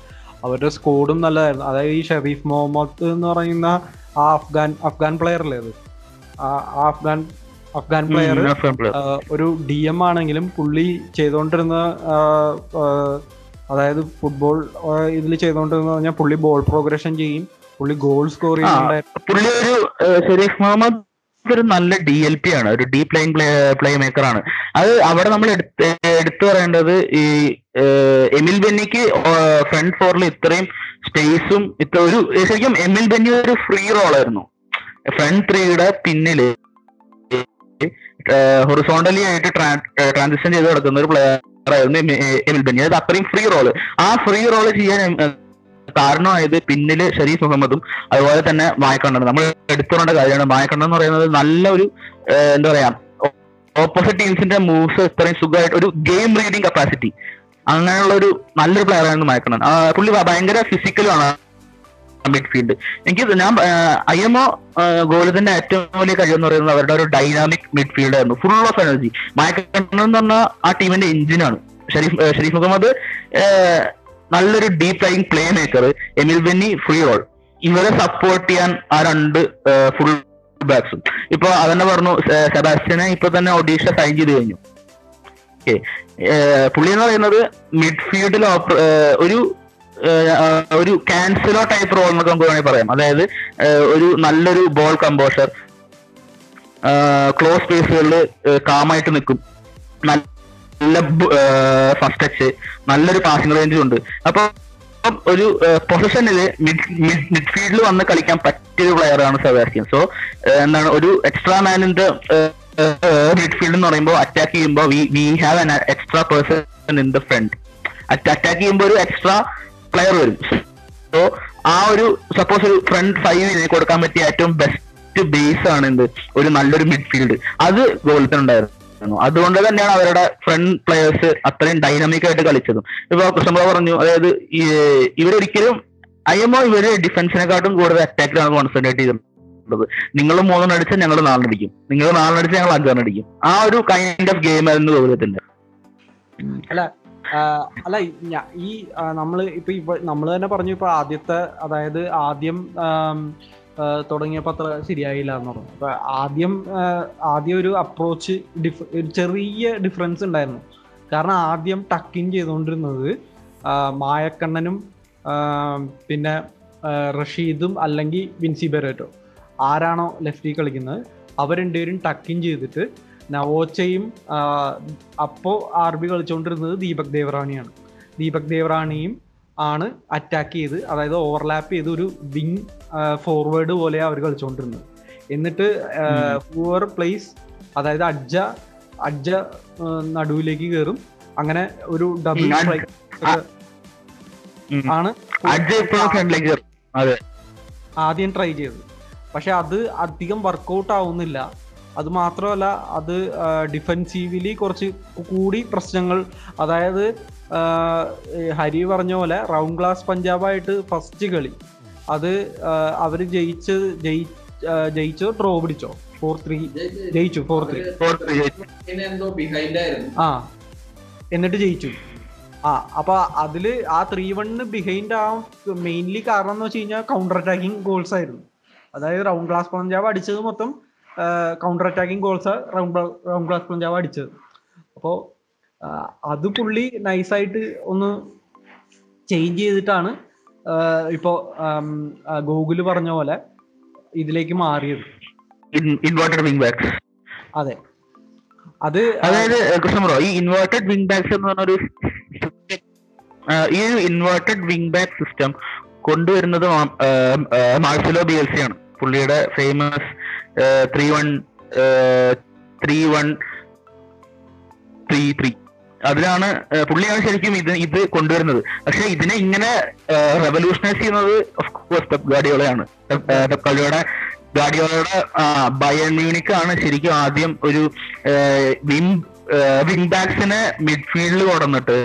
അവരുടെ സ്കോഡും നല്ലതായിരുന്നു. അതായത് ഈ ഷെറീഫ് മുഹമ്മദ് എന്ന് പറയുന്ന ആ അഫ്ഗാൻ അഫ്ഗാൻ പ്ലെയർ അല്ലേ അത്? ആ അഫ്ഗാൻ അഫ്ഗാൻ പ്ലെയർ ഒരു ഡി എം ആണെങ്കിലും പുള്ളി ചെയ്തുകൊണ്ടിരുന്ന അതായത് ഫുട്ബോൾ ഇതിൽ ചെയ്തുകൊണ്ടിരുന്ന പറഞ്ഞാൽ പുള്ളി ബോൾ പ്രോഗ്രഷൻ ചെയ്യും. പുള്ളി ഗോൾ സ്കോർ ചെയ്യുന്നുണ്ടായിരുന്നു. പുള്ളി ഒരു ഷെരീഫ് മുഹമ്മദ് ഒരു നല്ല ഡി എൽ പി ആണ്. ഒരു deep line play playmaker ആണ്. അത് അവിടെ നമ്മൾ എടുത്ത് എടുത്തു പറയേണ്ടത് ഈ എമിൽ ബെന്നിക്ക് ഫ്രണ്ട് ഫോറിൽ ഇത്രയും സ്പേസും ഇത്ര ഒരു ശരിക്കും എമിൽ ബെന്നി ഒരു ഫ്രീ റോൾ ആയിരുന്നു. ഫ്രണ്ട് ത്രീയുടെ പിന്നിൽ ഹൊറിസോണ്ടലി ആയിട്ട് ട്രാൻസിഷൻ ചെയ്ത് കിടക്കുന്ന ഒരു പ്ലെയർ എമിൽ ബെന്നി അത് അത്രയും ഫ്രീ റോൾ ആ ഫ്രീ റോൾ ചെയ്യാൻ കാരണമായത് പിന്നിൽ ഷരീഫ് മുഹമ്മദും അതുപോലെ തന്നെ മായക്കണ്ണൻ നമ്മൾ എടുത്തുകൊണ്ട കാര്യമാണ്. മായക്കണ്ണൻ എന്ന് പറയുന്നത് നല്ല ഒരു എന്താ പറയാ ഓപ്പോസിറ്റ് ടീംസിന്റെ മൂവ്സ് ഇത്രയും സുഖമായിട്ട് ഒരു ഗെയിം റീഡിങ് കപ്പാസിറ്റി അങ്ങനെയുള്ള ഒരു നല്ലൊരു പ്ലെയർ ആയിരുന്നു മായക്കണ്ണൻ. ആ, പുള്ളി ഭയങ്കര ഭയങ്കര ഫിസിക്കലാണ് മിഡ്ഫീൽഡ് എനിക്ക് ഞാൻ ഐ എം ഒ ഗോലത്തിന്റെ ഏറ്റവും വലിയ കഴിവെന്ന് പറയുന്നത് അവരുടെ ഒരു ഡൈനാമിക് മിഡ്ഫീൽഡ് ആയിരുന്നു. ഫുൾ ഓഫ് എനർജി മയക്കണ്ണൻ എന്ന് പറഞ്ഞാൽ ആ ടീമിന്റെ എഞ്ചിനാണ് ഷരീഫ് ഷരീഫ് മുഹമ്മദ് നല്ലൊരു deep line playmaker Emil Benny free role ഇവരെ സപ്പോർട്ട് ചെയ്യാൻ ആ രണ്ട് ഫുൾ ബാക്സും ഇപ്പൊ അതന്നെ പറഞ്ഞു സെബാസ്റ്റ്യനെ ഇപ്പൊ തന്നെ ഒഡീഷ സൈൻ ചെയ്ത് കഴിഞ്ഞു. ഓക്കെ പുള്ളി എന്ന് പറയുന്നത് മിഡ്ഫീൽഡിൽ ഒരു ഒരു കാൻസലോ ടൈപ്പ് റോൾ എന്നൊക്കെ നമുക്ക് വേണമെങ്കിൽ പറയാം. അതായത് ഒരു നല്ലൊരു ബോൾ കമ്പോഷർ ക്ലോസ് സ്പേസുകളിൽ കാമായിട്ട് നിൽക്കും. നല്ല ഫസ്റ്റ് ടച്ച് നല്ലൊരു പാസിംഗ് റേഞ്ചും ഉണ്ട്. അപ്പൊ ഒരു പൊസിഷനിൽ മിഡ്ഫീൽഡിൽ വന്ന് കളിക്കാൻ പറ്റിയ പ്ലെയറാണ് സെബാസ്റ്റ്യൻ സോ എന്താണ് ഒരു എക്സ്ട്രാ മാനിന്റെ മിഡ്ഫീൽഡ് എന്ന് പറയുമ്പോൾ അറ്റാക്ക് ചെയ്യുമ്പോൾ we we have an extra person in the front attack ചെയ്യുമ്പോൾ ഒരു എക്സ്ട്രാ പ്ലെയർ വരും. സോ ആ ഒരു സപ്പോസ് ഒരു ഫ്രണ്ട് ഫൈവിന് കൊടുക്കാൻ പറ്റിയ ഏറ്റവും ബെസ്റ്റ് ബേസ് ആണ് എന്ത്? ഒരു നല്ലൊരു മിഡ്ഫീൽഡ് അത് ഗോളത്തിനുണ്ടായിരുന്നു അതുകൊണ്ട് തന്നെയാണ് അവരുടെ ഫ്രണ്ട് പ്ലെയേഴ്സ് അത്രയും ഡൈനാമിക് ആയിട്ട് കളിച്ചതും. ഇപ്പൊ കൃഷ്ണപ്ര പറഞ്ഞു അതായത് ഇവരൊരിക്കലും അയ്യമ്മോ ഇവർ ഡിഫൻസിനെക്കാട്ടും കൂടുതൽ അറ്റാക്കിലാണ് കോൺസെൻട്രേറ്റ് ചെയ്തിട്ടുള്ളത്. നിങ്ങൾ മൂന്നെണ്ണം അടിച്ചാൽ ഞങ്ങൾ നാലെണ്ണടിക്കും നിങ്ങൾ നാലെണ്ണടിച്ചാൽ ഞങ്ങൾ അഞ്ചെണ്ണം അടിക്കും. ആ ഒരു കൈൻഡ് ഓഫ് ഗെയിം ആയിരുന്നു ഗൗരവത്തിന്റെ ആ, അല്ല ഈ നമ്മൾ ഇപ്പൊ ഇവ നമ്മൾ തന്നെ പറഞ്ഞു ഇപ്പൊ ആദ്യത്തെ അതായത് ആദ്യം ആം, ആ, തുടങ്ങിയപ്പോ അത്ര ശരിയായില്ല എന്ന് പറഞ്ഞു. അപ്പൊ ആദ്യം ആദ്യം ഒരു അപ്രോച്ച് ഡിഫ് ചെറിയ ഡിഫറൻസ് ഉണ്ടായിരുന്നു. കാരണം ആദ്യം ടക്കിൻ ചെയ്തുകൊണ്ടിരുന്നത് മായക്കണ്ണനും പിന്നെ റഷീദും അല്ലെങ്കിൽ വിൻസി ബെറേറ്റോ ആരാണോ ലെഫ്റ്റി കളിക്കുന്നത് അവർ രണ്ടുപേരും ടക്കിൻ ചെയ്തിട്ട് നവോച്ചയും അപ്പോൾ അപ്പോ ആർ ബി കളിച്ചുകൊണ്ടിരുന്നത് ദീപക് ദേവറാണിയാണ്. ദീപക് ദേവറാണിയും ആണ് അറ്റാക്ക് ചെയ്ത് അതായത് ഓവർലാപ്പ് ചെയ്ത് ഒരു വിങ് ഫോർവേഡ് പോലെ അവർ കളിച്ചുകൊണ്ടിരുന്നത്. എന്നിട്ട് ഹൂവർ പ്ലേസ് അതായത് അഡ്ജ അഡ്ജ നടുവിലേക്ക് കയറും അങ്ങനെ ഒരു ഡബിൾ സ്ട്രൈക്ക് ആണ്. ആദ്യം ട്രൈ ചെയ്തത്. പക്ഷെ അത് അധികം വർക്കൗട്ട് ആവുന്നില്ല. അത് മാത്രമല്ല അത് ഡിഫെൻസീവിലി കുറച്ച് കൂടി പ്രശ്നങ്ങൾ. അതായത് ഹരി പറഞ്ഞ പോലെ റൗണ്ട് ഗ്ലാസ് പഞ്ചാബായിട്ട് ഫസ്റ്റ് കളി. അത് അവർ ജയിച്ച് ജയി ജയിച്ചോ ഡ്രോ പിടിച്ചോ? ഫോർ ത്രീ ജയിച്ചു ഫോർ ത്രീ ആ. എന്നിട്ട് ജയിച്ചു. ആ അപ്പൊ അതിൽ ആ ത്രീ വണ്ണിന് ബിഹൈൻഡ് ആ മെയിൻലി കാരണം എന്ന് വെച്ച് കഴിഞ്ഞാൽ കൗണ്ടർ അറ്റാക്കിംഗ് ഗോൾസ് ആയിരുന്നു. അതായത് റൗണ്ട് ക്ലാസ് പഞ്ചാബ് അടിച്ചത് മൊത്തം counter attacking goals round round class Punjab അടിച്ചത്. അപ്പോൾ അത് പുള്ളി നൈസായിട്ട് ഒന്ന് ചേഞ്ച് ചെയ്തിട്ടാണ് ഇപ്പോൾ ഗൂഗിൾ പറഞ്ഞ പോലെ ഇതിലേക്ക് മാറിയത്. ഇൻവേർട്ടഡ് വിങ് ബാക്സ് അതെ. അത് അതായത് കൃഷ്ണ ബ്രോ ഈ ഇൻവേർട്ടഡ് വിങ് ബാക്സ് എന്ന് പറഞ്ഞൊരു ഈ ഇൻവേർട്ടഡ് വിങ് ബാക്ക് സിസ്റ്റം കൊണ്ടുവരുന്നത് മാർസലോ ബി എൽ സി ആണ് പുള്ളിയുടെ famous three one three one three three അതിലാണ് പുള്ളിയാണ് ശരിക്കും ഇത് ഇത് കൊണ്ടുവരുന്നത്. പക്ഷെ ഇതിനെ ഇങ്ങനെ റെവല്യൂഷനൈസ് ചെയ്യുന്നത് ഓഫ് കോഴ്സ് പെപ് ഗാഡിയോളയാണ് പെപ് ഗാഡിയോടെ ഗാഡിയോളയുടെ ബയൺ മ്യൂണിക് ആണ് ശരിക്കും ആദ്യം ഒരു വിങ് വിങ് ബാക്സിനെ മിഡ്ഫീൽഡിൽ കൊടന്നിട്ട്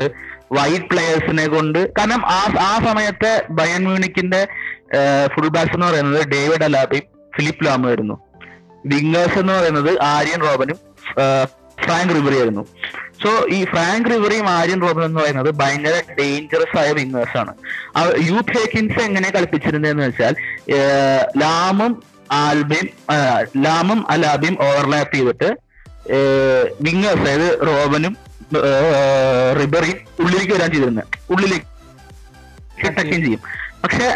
വൈറ്റ് പ്ലെയേഴ്സിനെ കൊണ്ട് കാരണം ആ ആ സമയത്തെ ബയൺ മ്യൂണിക്കിന്റെ ഫുൾ ബാക്സ് എന്ന് പറയുന്നത് ഡേവിഡ് അലാബി ഫിലിപ്പ് ലാമും ആയിരുന്നു. വിംഗേഴ്സ് എന്ന് പറയുന്നത് ആര്യൻ റോബനും ഫ്രാങ്ക് റിബറി ആയിരുന്നു. സോ ഈ ഫ്രാങ്ക് റിവറിയും ആര്യൻ റോബനും എന്ന് പറയുന്നത് ഭയങ്കര ഡേഞ്ചറസ് ആയ വിംഗേഴ്സ് ആണ്. യൂത്ത് ഹേക്കിൻസ് എങ്ങനെ കളിപ്പിച്ചിരുന്നതെന്ന് വെച്ചാൽ ലാമും ആൽബിയും ലാമും അലാബിയും ഓവർലാപ്പ് ചെയ്തിട്ട് വിംഗേഴ്സ് അതായത് റോബനും റിബറിയും ഉള്ളിലേക്ക് വരാൻ ചെയ്തിരുന്നത് ഉള്ളിലേക്ക് ടച്ചും ചെയ്യും. പക്ഷെ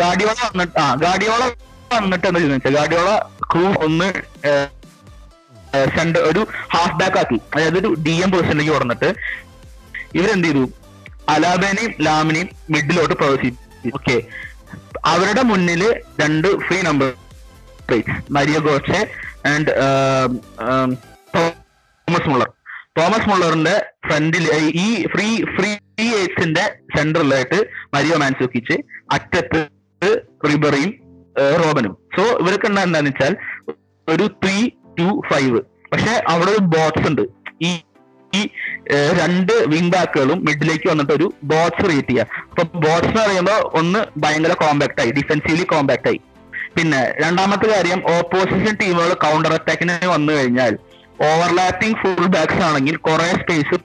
ഗാഡിയോള വന്നിട്ട് ആ ഗാഡിയോള വന്നിട്ട് എന്താ ചെയ്യുന്നത് ഗാഡിയോള ക്രൂ ഒന്ന് സെന്റർ ഒരു ഹാഫ് ബാക്ക് ആക്കി. അതായത് ഒരു ഡി എം പൊസിഷനിലേക്ക് കൊടുന്നിട്ട് ഇവരെന്ത് ചെയ്തു? അലാബേനെയും ലാമിനെയും മിഡിലോട്ട് പ്രവേശിച്ചു ഓക്കെ അവരുടെ മുന്നിൽ രണ്ട് free number Mario Götze and Thomas Müller. Thomas മുള്ളറിന്റെ ഫ്രണ്ടിൽ ഈ ഫ്രീ ഫ്രീ എയ്റ്റ്സിന്റെ സെന്ററിലായിട്ട് മരിയോ മാൻസുക്കിച്ച് അറ്റത്ത് റിബറിയും റോബനും സോ ഇവർക്ക് എന്താ എന്താന്ന് വെച്ചാൽ ഒരു ത്രീ ടു ഫൈവ് പക്ഷെ അവിടെ ഒരു ബോട്ട്സ് ഉണ്ട്. ഈ ഈ രണ്ട് വിങ് ബാക്കുകളും മിഡിലേക്ക് വന്നിട്ട് ഒരു ബോട്ട്സ് ക്രിയേറ്റ് ചെയ്യുക അപ്പൊ ബോട്ട്സ് എന്ന് പറയുമ്പോൾ ഒന്ന് ഭയങ്കര കോമ്പാക്ട് ആയി ഡിഫെൻസീവ്ലി കോമ്പാക്ട് ആയി. പിന്നെ രണ്ടാമത്തെ കാര്യം ഓപ്പോസിഷൻ ടീമുകൾ കൗണ്ടർ അറ്റാക്കിന് വന്നു കഴിഞ്ഞാൽ ഓവർലാപ്പിംഗ് ഫുൾ ബാക്സ് ആണെങ്കിൽ കുറെ സ്പേസ്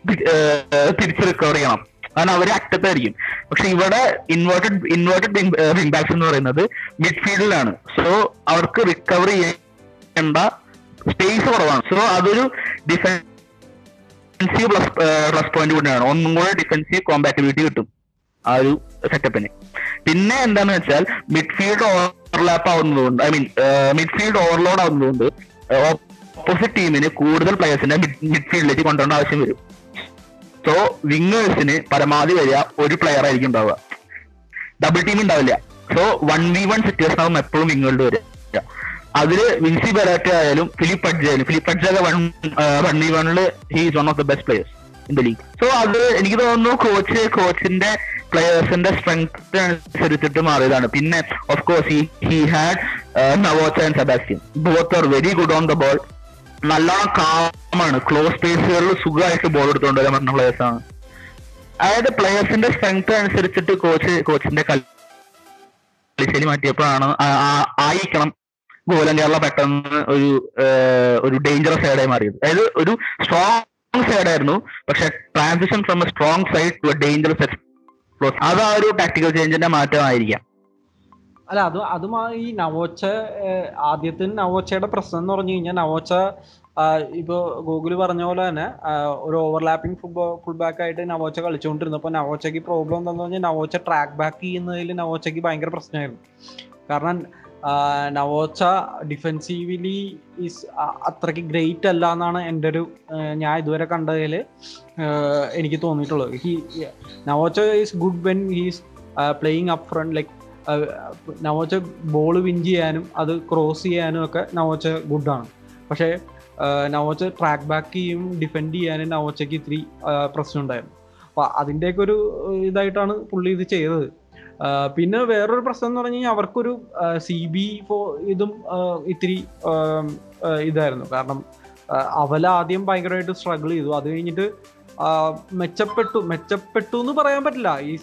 തിരിച്ച് റിക്കവർ ചെയ്യണം. കാരണം അവർ അറ്റത്തായിരിക്കും പക്ഷെ ഇവിടെ ഇൻവേർട്ടഡ് ഇൻവേർട്ടഡ് റിംഗ് ബാക്സ് എന്ന് പറയുന്നത് മിഡ്ഫീൽഡിലാണ് സോ അവർക്ക് റിക്കവർ ചെയ്യേണ്ട സ്പേസ് കുറവാണ്. സോ അതൊരു ഡിഫൻസീവ് പ്ലസ് പ്ലസ് പോയിന്റ് കൂടിയാണ് ഒന്നും കൂടെ ഡിഫൻസീവ് കോമ്പാറ്റബിലിറ്റി കിട്ടും ആ ഒരു സെറ്റപ്പിന് പിന്നെ എന്താന്ന് വെച്ചാൽ മിഡ്ഫീൽഡ് ഓവർലാപ്പ് ആവുന്നതുകൊണ്ട് ഐ മീൻ മിഡ്ഫീൽഡ് ഓവർലോഡ് ആവുന്നതുകൊണ്ട് ഓപ്പോസിറ്റ് ടീമിന് കൂടുതൽ പ്ലെയേഴ്സിനെ മിഡ്ഫീൽഡിലേക്ക് കൊണ്ടുവരേണ്ട ആവശ്യം വരും. സോ വിങ്ങേഴ്സിന് പരമാവധി വരിക ഒരു പ്ലെയർ ആയിരിക്കും ഉണ്ടാവുക. ഡബിൾ ടീം ഉണ്ടാവില്ല. So one v one situation ആവും എപ്പോഴും വിങ്ങുകളുടെ വരിക. അതിൽ വിൻസി ബെറാറ്റ ആയാലും ഫിലിപ്പ് അഡ്ജ ആയാലും Philip Adjah one one v വണ്ണിൽ he is one of the best players in the league so അത് എനിക്ക് തോന്നുന്നു കോച്ച് കോച്ചിന്റെ പ്ലെയേഴ്സിന്റെ സ്ട്രെങ്ത് അനുസരിച്ചിട്ട് മാറിയതാണ്. പിന്നെ of course he had Naocha and Sebastian both are very good on the ball നല്ലോണം കാമാണ് close സ്പേസുകളിൽ സുഖമായിട്ട് ബോൾ എടുത്തുകൊണ്ട് വരാൻ പറ്റുന്ന പ്ലേയേഴ്സ് ആണ്. അതായത് പ്ലേയേഴ്സിന്റെ സ്ട്രെങ്ത് അനുസരിച്ചിട്ട് കോച്ച് കോച്ചിന്റെ കളിശൈലി മാറ്റിയപ്പോഴാണ് ആ- ആ- ആയിരിക്കണം ഗോലം കേരള പെട്ടെന്ന് ഒരു ഒരു ഡേഞ്ചറസ് സൈഡായി മാറിയത്. അതായത് ഒരു സ്ട്രോങ് സൈഡായിരുന്നു പക്ഷെ transition from a strong side to a dangerous explosive അത് ആ ഒരു ടാക്ടിക്കൽ ചേഞ്ചിന്റെ മാറ്റമായിരിക്കാം. അല്ല അത് അതുമായി നവോച്ച ആദ്യത്തിന് നവോച്ചയുടെ പ്രശ്നം എന്ന് പറഞ്ഞു കഴിഞ്ഞാൽ നവോച്ച ഇപ്പൊ ഗൂഗിൾ പറഞ്ഞ പോലെ തന്നെ ഒരു ഓവർലാപ്പിംഗ് ഫുട്ബോൾ ഫുൾ ബാക്ക് ആയിട്ട് നവോച്ച കളിച്ചുകൊണ്ടിരുന്നു. അപ്പൊ നവോച്ചയ്ക്ക് പ്രോബ്ലം എന്താണെന്ന് പറഞ്ഞാൽ നവോച്ച ട്രാക്ക് ബാക്ക് ചെയ്യുന്നതിൽ നവോച്ചയ്ക്ക് ഭയങ്കര പ്രശ്നമായിരുന്നു. കാരണം നവോച്ച ഡിഫെൻസീവ്ലി ഈസ് അത്രയ്ക്ക് ഗ്രേറ്റ് അല്ല എന്നാണ് എന്റെ ഒരു ഞാൻ ഇതുവരെ കണ്ടതിൽ എനിക്ക് തോന്നിയിട്ടുള്ളത്. He Naocha is good when he's playing up front like Naocha ball win ചെയ്യാനും അത് ക്രോസ് ചെയ്യാനും ഒക്കെ നവോച്ച ഗുഡാണ് പക്ഷേ നവോച്ച ട്രാക്ക് ബാക്ക് ചെയ്യും ഡിഫെൻഡ് ചെയ്യാനും നവോച്ചയ്ക്ക് ഇത്തിരി പ്രശ്നം ഉണ്ടായിരുന്നു. അപ്പൊ അതിന്റെയൊക്കെ ഒരു ഇതായിട്ടാണ് പുള്ളി ഇത് ചെയ്തത്. പിന്നെ വേറൊരു പ്രശ്നം എന്ന് പറഞ്ഞു കഴിഞ്ഞാൽ അവർക്കൊരു സി ബി ഇപ്പോ ഇതും ഇത്തിരി ഇതായിരുന്നു. കാരണം അവല ആദ്യം ഭയങ്കരമായിട്ട് സ്ട്രഗിൾ ചെയ്തു. അത് കഴിഞ്ഞിട്ട് മെച്ചപ്പെട്ടു. മെച്ചപ്പെട്ടു എന്ന് പറയാൻ പറ്റില്ല. ഈ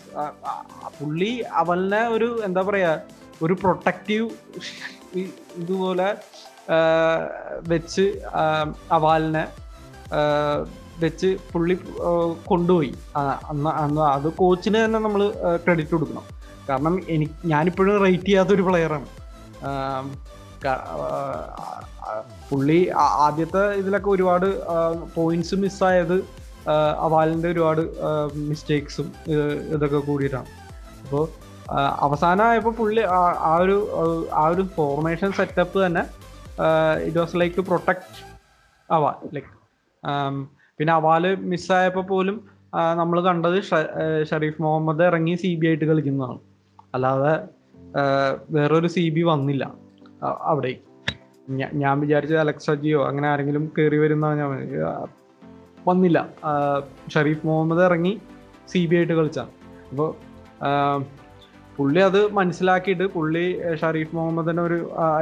പുള്ളി അവലിനെ ഒരു എന്താ പറയാ ഒരു പ്രൊട്ടക്റ്റീവ് ഇതുപോലെ വെച്ച് അവാലിനെ വെച്ച് പുള്ളി കൊണ്ടുപോയി. അന്ന് അത് കോച്ചിന് തന്നെ നമ്മൾ ക്രെഡിറ്റ് കൊടുക്കണം. കാരണം എനിക്ക് ഞാനിപ്പോഴും റേറ്റ് ചെയ്യാത്തൊരു പ്ലെയറാണ് പുള്ളി ആദ്യത്തെ ഇതിലൊക്കെ ഒരുപാട് പോയിന്റ്സ് മിസ്സായത് അവാലിന്റെ ഒരുപാട് മിസ്റ്റേക്സും ഇതൊക്കെ കൂടിയിട്ടാണ്. അപ്പോൾ അവസാനമായപ്പോൾ പുള്ളി ആ ഒരു ആ ഒരു ഫോർമേഷൻ സെറ്റപ്പ് തന്നെ it was like to protect Awal like പിന്നെ അവാൽ മിസ്സായപ്പോൾ പോലും നമ്മൾ കണ്ടത് ഷരീഫ് മുഹമ്മദ് ഇറങ്ങി സി ബി ആയിട്ട് കളിക്കുന്നതാണ്. അല്ലാതെ വേറൊരു സി ബി വന്നില്ല അവിടെ. ഞാൻ വിചാരിച്ചത് അലക്സ ജിയോ അങ്ങനെ ആരെങ്കിലും കയറി വരുന്നതാണ് ഞാൻ വന്നില്ല. ഷരീഫ് മുഹമ്മദ് ഇറങ്ങി സി ബി ആയിട്ട് കളിച്ചാണ്. അപ്പോൾ പുള്ളി അത് മനസ്സിലാക്കിയിട്ട് പുള്ളി ഷറീഫ് മുഹമ്മദിനെ ഒരു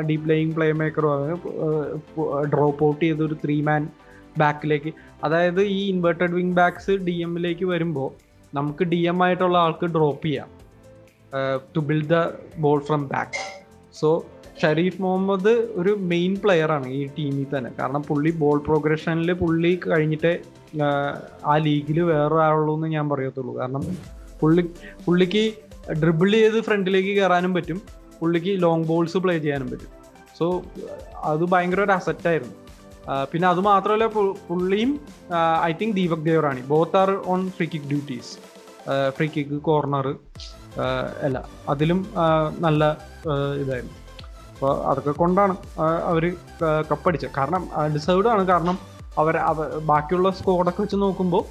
ഡീപ് പ്ലേയിങ് പ്ലേ മേക്കറും ഡ്രോപ്പ് ഔട്ട് ചെയ്ത് ഒരു ത്രീ മാൻ ബാക്കിലേക്ക് അതായത് ഈ ഇൻവേർട്ടഡ് വിങ് ബാക്സ് ഡി എമ്മിലേക്ക് വരുമ്പോൾ നമുക്ക് ഡി എം ആയിട്ടുള്ള ആൾക്ക് ഡ്രോപ്പ് ചെയ്യാം to build the ball from back so Sharif Muhammad ഒരു മെയിൻ പ്ലെയർ ആണ് ഈ ടീമിൽ തന്നെ. കാരണം പുള്ളി ബോൾ പ്രോഗ്രഷനിൽ പുള്ളി കഴിഞ്ഞിട്ട് ആ ലീഗിൽ വേറെ എന്ന് ഞാൻ പറയത്തുള്ളൂ. കാരണം പുള്ളി പുള്ളിക്ക് ഡ്രിബിൾ ചെയ്ത് ഫ്രണ്ടിലേക്ക് കയറാനും പറ്റും. പുള്ളിക്ക് ലോങ് ബോൾസ് പ്ലേ ചെയ്യാനും പറ്റും. സോ അത് ഭയങ്കര ഒരു അസറ്റായിരുന്നു പിന്നെ അത് മാത്രമല്ല പുള്ളിയും I think Deepak Devrani both are on free kick duties free kick corner അല്ല അതിലും നല്ല ഇതായിരുന്നു. അപ്പോൾ അതൊക്കെ കൊണ്ടാണ് അവർ കപ്പടിച്ചത് കാരണം ഡിസേർവ്ഡ് ആണ്. കാരണം അവർ അവ ബാക്കിയുള്ള സ്കോഡൊക്കെ വെച്ച് നോക്കുമ്പോൾ